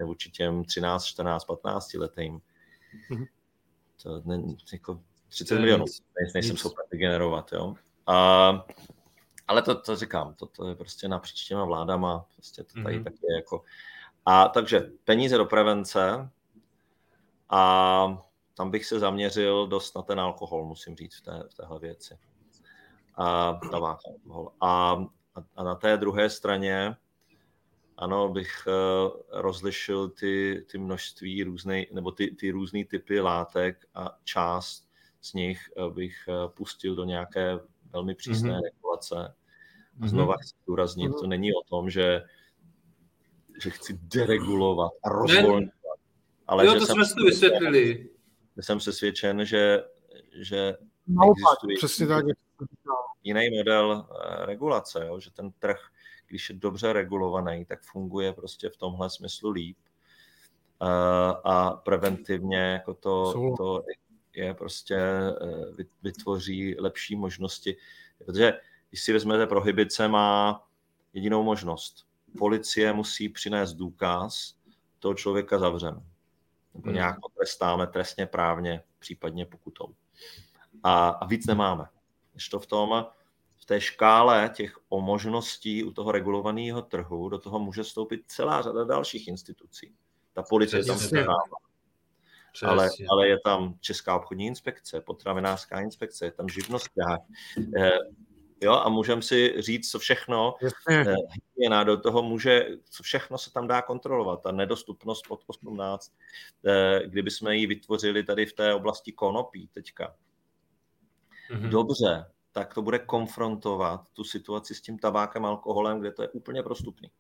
vůči těm 13, 14, 15 letým. Mm-hmm. To ne, jako 30 to milionů, nic, nejsem schopen vygenerovat. Jo? A, ale to, to říkám, to, to je prostě napříč těma vládama, prostě to tady mm-hmm. taky je jako... A takže peníze do prevence a tam bych se zaměřil dost na ten alkohol, musím říct, v, té, v téhle věci a alkohol. A, a na té druhé straně, ano, bych uh, rozlišil ty, ty množství různé, nebo ty, ty různé typy látek a část z nich uh, bych uh, pustil do nějaké velmi přísné mm-hmm. regulace. A mhm. znova chci zdůraznit, mm-hmm. to není o tom, že, že chci deregulovat a rozvolnit. Ale jo, že to jsem jsme si vysvětlili. Jsem přesvědčen, že, že Naopak, přesně tak. Jiný model eh, regulace, jo? že ten trh, když je dobře regulovaný, tak funguje prostě v tomhle smyslu líp. Eh, a preventivně jako to, to je prostě eh, vytvoří lepší možnosti. Protože když si vezmete, prohibice má jedinou možnost. Policie musí přinést důkaz, toho člověka zavřeme. Nebo hmm. nějak trestáme trestně právně, případně pokutou a, a víc nemáme. To v tom, v té škále těch o možností u toho regulovaného trhu do toho může stoupit celá řada dalších institucí. Ta policie Přesně. tam se ale, ale je tam Česká obchodní inspekce, potravinářská inspekce, je tam živnosták. Eh, jo, a můžeme si říct, co všechno hygiena eh, do toho může, co všechno se tam dá kontrolovat. Ta nedostupnost pod 18, eh, kdyby jsme ji vytvořili tady v té oblasti konopí teďka, mm-hmm. dobře, tak to bude konfrontovat tu situaci s tím tabákem, alkoholem, kde to je úplně prostupný.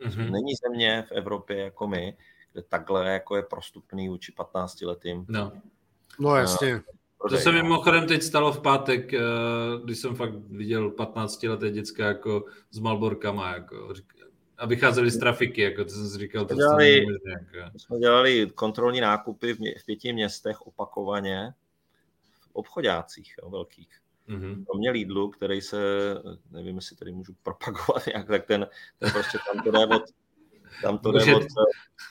Mm-hmm. Není země v Evropě jako my, kde takhle jako je prostupný vůči 15 letým. No, no jasně. To se mimochodem teď stalo v pátek, eh, když jsem fakt viděl 15 leté děcka jako s Malborkama, jako, a vycházeli z trafiky, jako to jsem si říkal. To dělali, jako. jsme dělali kontrolní nákupy v, mě, v pěti městech opakovaně obchodácích jo, velkých. Mm-hmm. Kromě Lidlu, který se, nevím, jestli tady můžu propagovat nějak, tak ten, ten prostě tam to jde od, tam to jde od,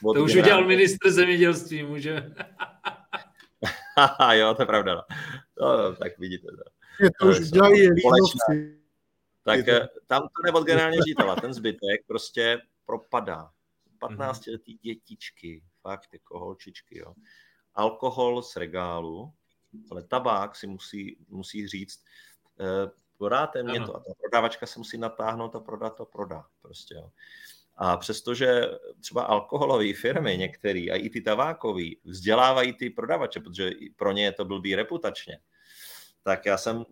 od To už generál. udělal ministr zemědělství, může. jo, to je pravda. No. No, tak vidíte. To, je to už dělají Lidlovci. Tak eh, tam to jde od generálního ředitele, ten zbytek prostě propadá. 15 letý dětičky, fakt jako holčičky, jo. Alkohol z regálu, ale tabák si musí, musí říct, eh, podáte mě ano. to a ta prodavačka se musí natáhnout a prodat to, prodá. Prostě, jo. A přestože třeba alkoholové firmy některé a i ty tabákové vzdělávají ty prodavače, protože pro ně je to blbý reputačně, tak já jsem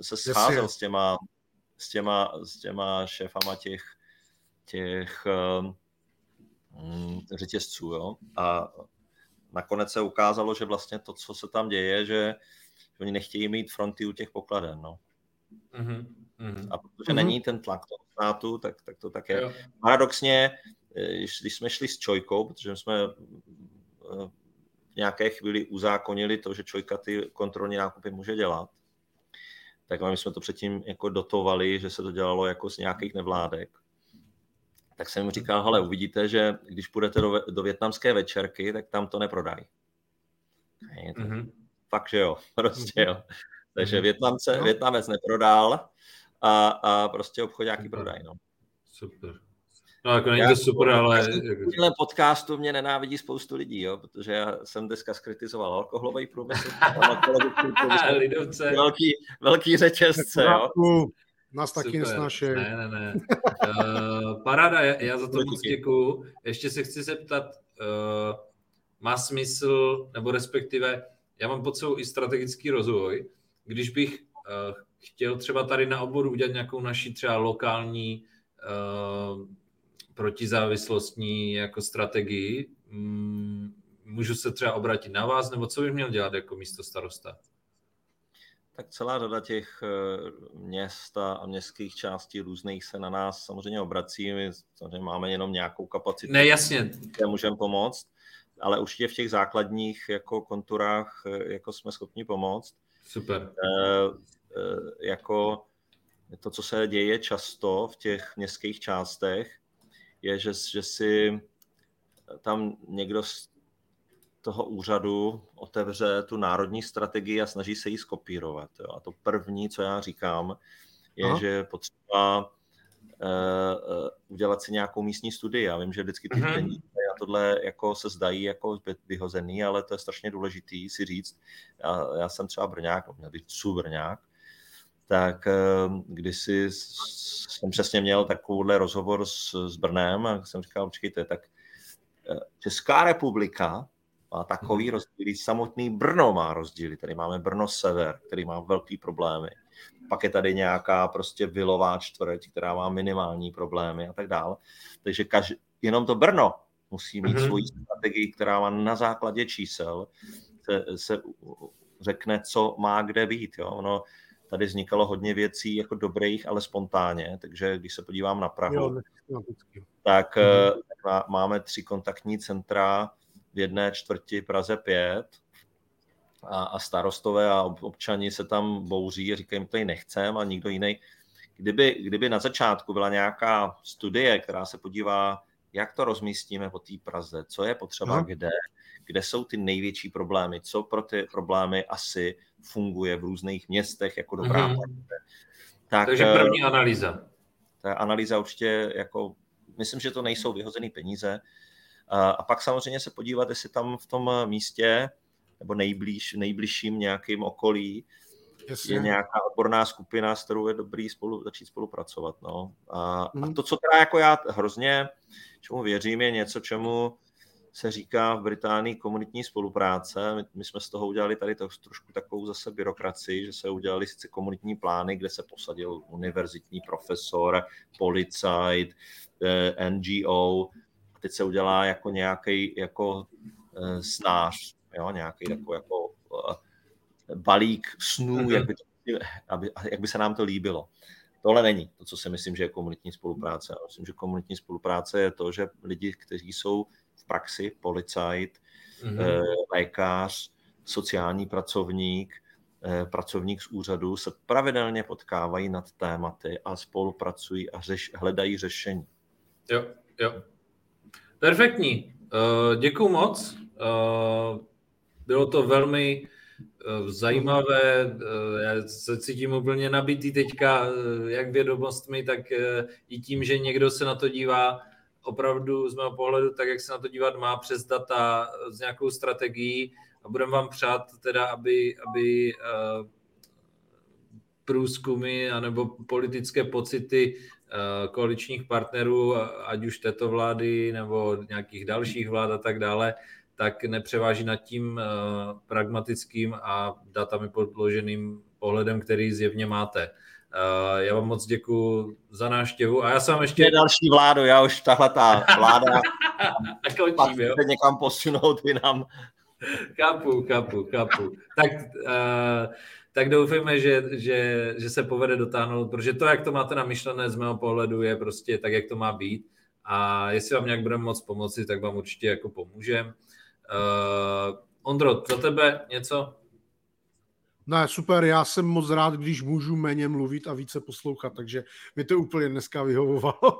se scházel s těma, s těma, s těma šéfama těch, těch um, řetězců, jo? A nakonec se ukázalo, že vlastně to, co se tam děje, že, že oni nechtějí mít fronty u těch pokladen, no. Mm-hmm. A protože mm-hmm. není ten tlak toho státu, tak, tak to tak je. Jo. Paradoxně, eh, když jsme šli s Čojkou, protože jsme eh, v nějaké chvíli uzákonili to, že Čojka ty kontrolní nákupy může dělat, tak my jsme to předtím jako dotovali, že se to dělalo jako z nějakých nevládek. Tak jsem jim říkal, hele, uvidíte, že když půjdete do, do větnamské večerky, tak tam to neprodají. Mm-hmm. Fakt, že jo, prostě jo. Takže mhm. Větnamce, no. Větnamec neprodal a, a prostě obchodňáky prodají. No. Super. No, jako není to super, ale... V tomhle podcastu mě nenávidí spoustu lidí, jo, protože já jsem dneska skritizoval alkoholový průmysl, Lidovce. velký, velký řetězce, jo. Nás taky nesnášejí. Ne, ne, ne. Uh, paráda, já, já za to moc děkuju. Ještě se chci zeptat, uh, má smysl, nebo respektive, já mám pod sebou i strategický rozvoj, když bych uh, chtěl třeba tady na oboru udělat nějakou naši třeba lokální uh, protizávislostní jako strategii, mm, můžu se třeba obrátit na vás, nebo co bych měl dělat jako místo starosta? Tak celá řada těch eh, měst a městských částí různých se na nás samozřejmě obrací. My samozřejmě máme jenom nějakou kapacitu, ne, jasně. kde můžeme pomoct, ale určitě v těch základních jako konturách jako jsme schopni pomoct. Super. Eh, jako to, co se děje často v těch městských částech, je, že, že si tam někdo z toho úřadu otevře tu národní strategii a snaží se ji skopírovat. Jo. A to první, co já říkám, je, Aha. že je potřeba uh, udělat si nějakou místní studii. Já vím, že vždycky ty uh-huh. peníze a tohle jako se zdají jako vyhozený, ale to je strašně důležitý si říct. Já, já jsem třeba Brňák, měl být Brňák, tak ehm, kdysi jsem přesně měl takovýhle rozhovor s, s Brnem a jsem říkal, počkejte, tak eh, Česká republika má takový mhm. rozdíly, samotný Brno má rozdíly, tady máme Brno sever, který má velký problémy, pak je tady nějaká prostě vilová čtvrť, která má minimální problémy a tak dále. Takže kaž, jenom to Brno musí mít mm-hmm. svoji strategii, která má na základě čísel se, se řekne, co má kde být. Jo? Ono, tady vznikalo hodně věcí jako dobrých, ale spontánně, takže když se podívám na Prahu, jo, tak mm-hmm. máme tři kontaktní centra v jedné čtvrti Praze 5 a, a starostové a občani se tam bouří a říkají, to tady nechcem a nikdo jiný. Kdyby, kdyby na začátku byla nějaká studie, která se podívá, jak to rozmístíme po té Praze, co je potřeba no. kde, kde jsou ty největší problémy, co pro ty problémy asi funguje v různých městech jako dobrá mm-hmm. Tak, Takže eh, první analýza. Ta analýza určitě jako, myslím, že to nejsou vyhozené peníze. A, pak samozřejmě se podívat, jestli tam v tom místě nebo nejblíž, nejbližším nějakým okolí Jasně. je nějaká odborná skupina, s kterou je dobrý spolu, začít spolupracovat. No. A, mm. a mhm. to, co teda jako já hrozně, čemu věřím, je něco, čemu se říká v Británii komunitní spolupráce. My, my jsme z toho udělali tady to, trošku takovou zase byrokracii, že se udělali sice komunitní plány, kde se posadil univerzitní profesor, policajt, eh, NGO. Teď se udělá jako nějaký jako eh, snář, jo, nějaký takový jako eh, balík snů, mm-hmm. jak, by to, aby, jak by se nám to líbilo. Tohle není to, co si myslím, že je komunitní spolupráce. Já myslím, že komunitní spolupráce je to, že lidi, kteří jsou v praxi, policajt, mm-hmm. lékař, sociální pracovník, pracovník z úřadu se pravidelně potkávají nad tématy a spolupracují a řeš, hledají řešení. Jo, jo. Perfektní. Uh, děkuju moc. Uh, bylo to velmi uh, zajímavé. Uh, já se cítím úplně nabitý teďka, uh, jak vědomostmi, tak uh, i tím, že někdo se na to dívá opravdu z mého pohledu, tak jak se na to dívat má, přes data s nějakou strategií a budeme vám přát teda, aby, aby uh, průzkumy anebo politické pocity koaličních partnerů, ať už této vlády nebo nějakých dalších vlád a tak dále, tak nepřeváží nad tím uh, pragmatickým a datami podloženým pohledem, který zjevně máte. Uh, já vám moc děkuji za návštěvu a já jsem ještě... Je další vládu, já už tahle ta vláda a končím, jo? někam posunout jinam. Kapu, kapu, kapu. Tak, uh, tak doufejme, že, že, že se povede dotáhnout, protože to, jak to máte namyšlené z mého pohledu, je prostě tak, jak to má být. A jestli vám nějak budeme moc pomoci, tak vám určitě jako pomůžem. Uh, Ondro, za tebe něco? Ne, super, já jsem moc rád, když můžu méně mluvit a více poslouchat, takže mi to úplně dneska vyhovovalo.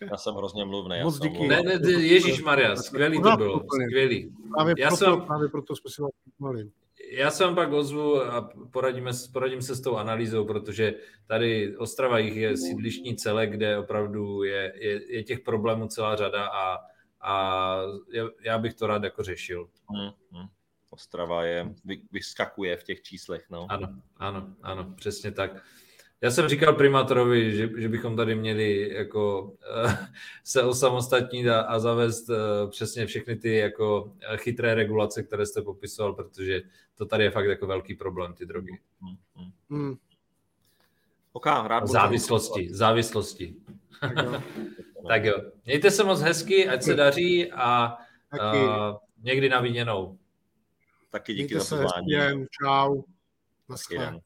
já jsem hrozně mluvný. Moc díky. Ne, ne, Ježíš Maria, skvělý to bylo, skvělý. Právě, já proto, jsem... právě proto jsme si vás já se vám pak ozvu a poradíme, poradím se s tou analýzou, protože tady Ostrava jich je sídlišní celé, kde opravdu je, je, je těch problémů celá řada a, a já bych to rád jako řešil. Hmm, hmm. Ostrava je, vyskakuje v těch číslech. No. Ano, ano, ano, přesně tak. Já jsem říkal primátorovi, že, že bychom tady měli jako uh, se osamostatnit a, a zavést uh, přesně všechny ty jako chytré regulace, které jste popisoval, protože to tady je fakt jako velký problém, ty drogy. Hmm. Hmm. hmm. OK, rád závislosti, závislosti. Tak jo. tak jo. Mějte se moc hezky, ať se daří a uh, někdy na viděnou. Taky díky Mějte za pozvání. Čau. Naschle.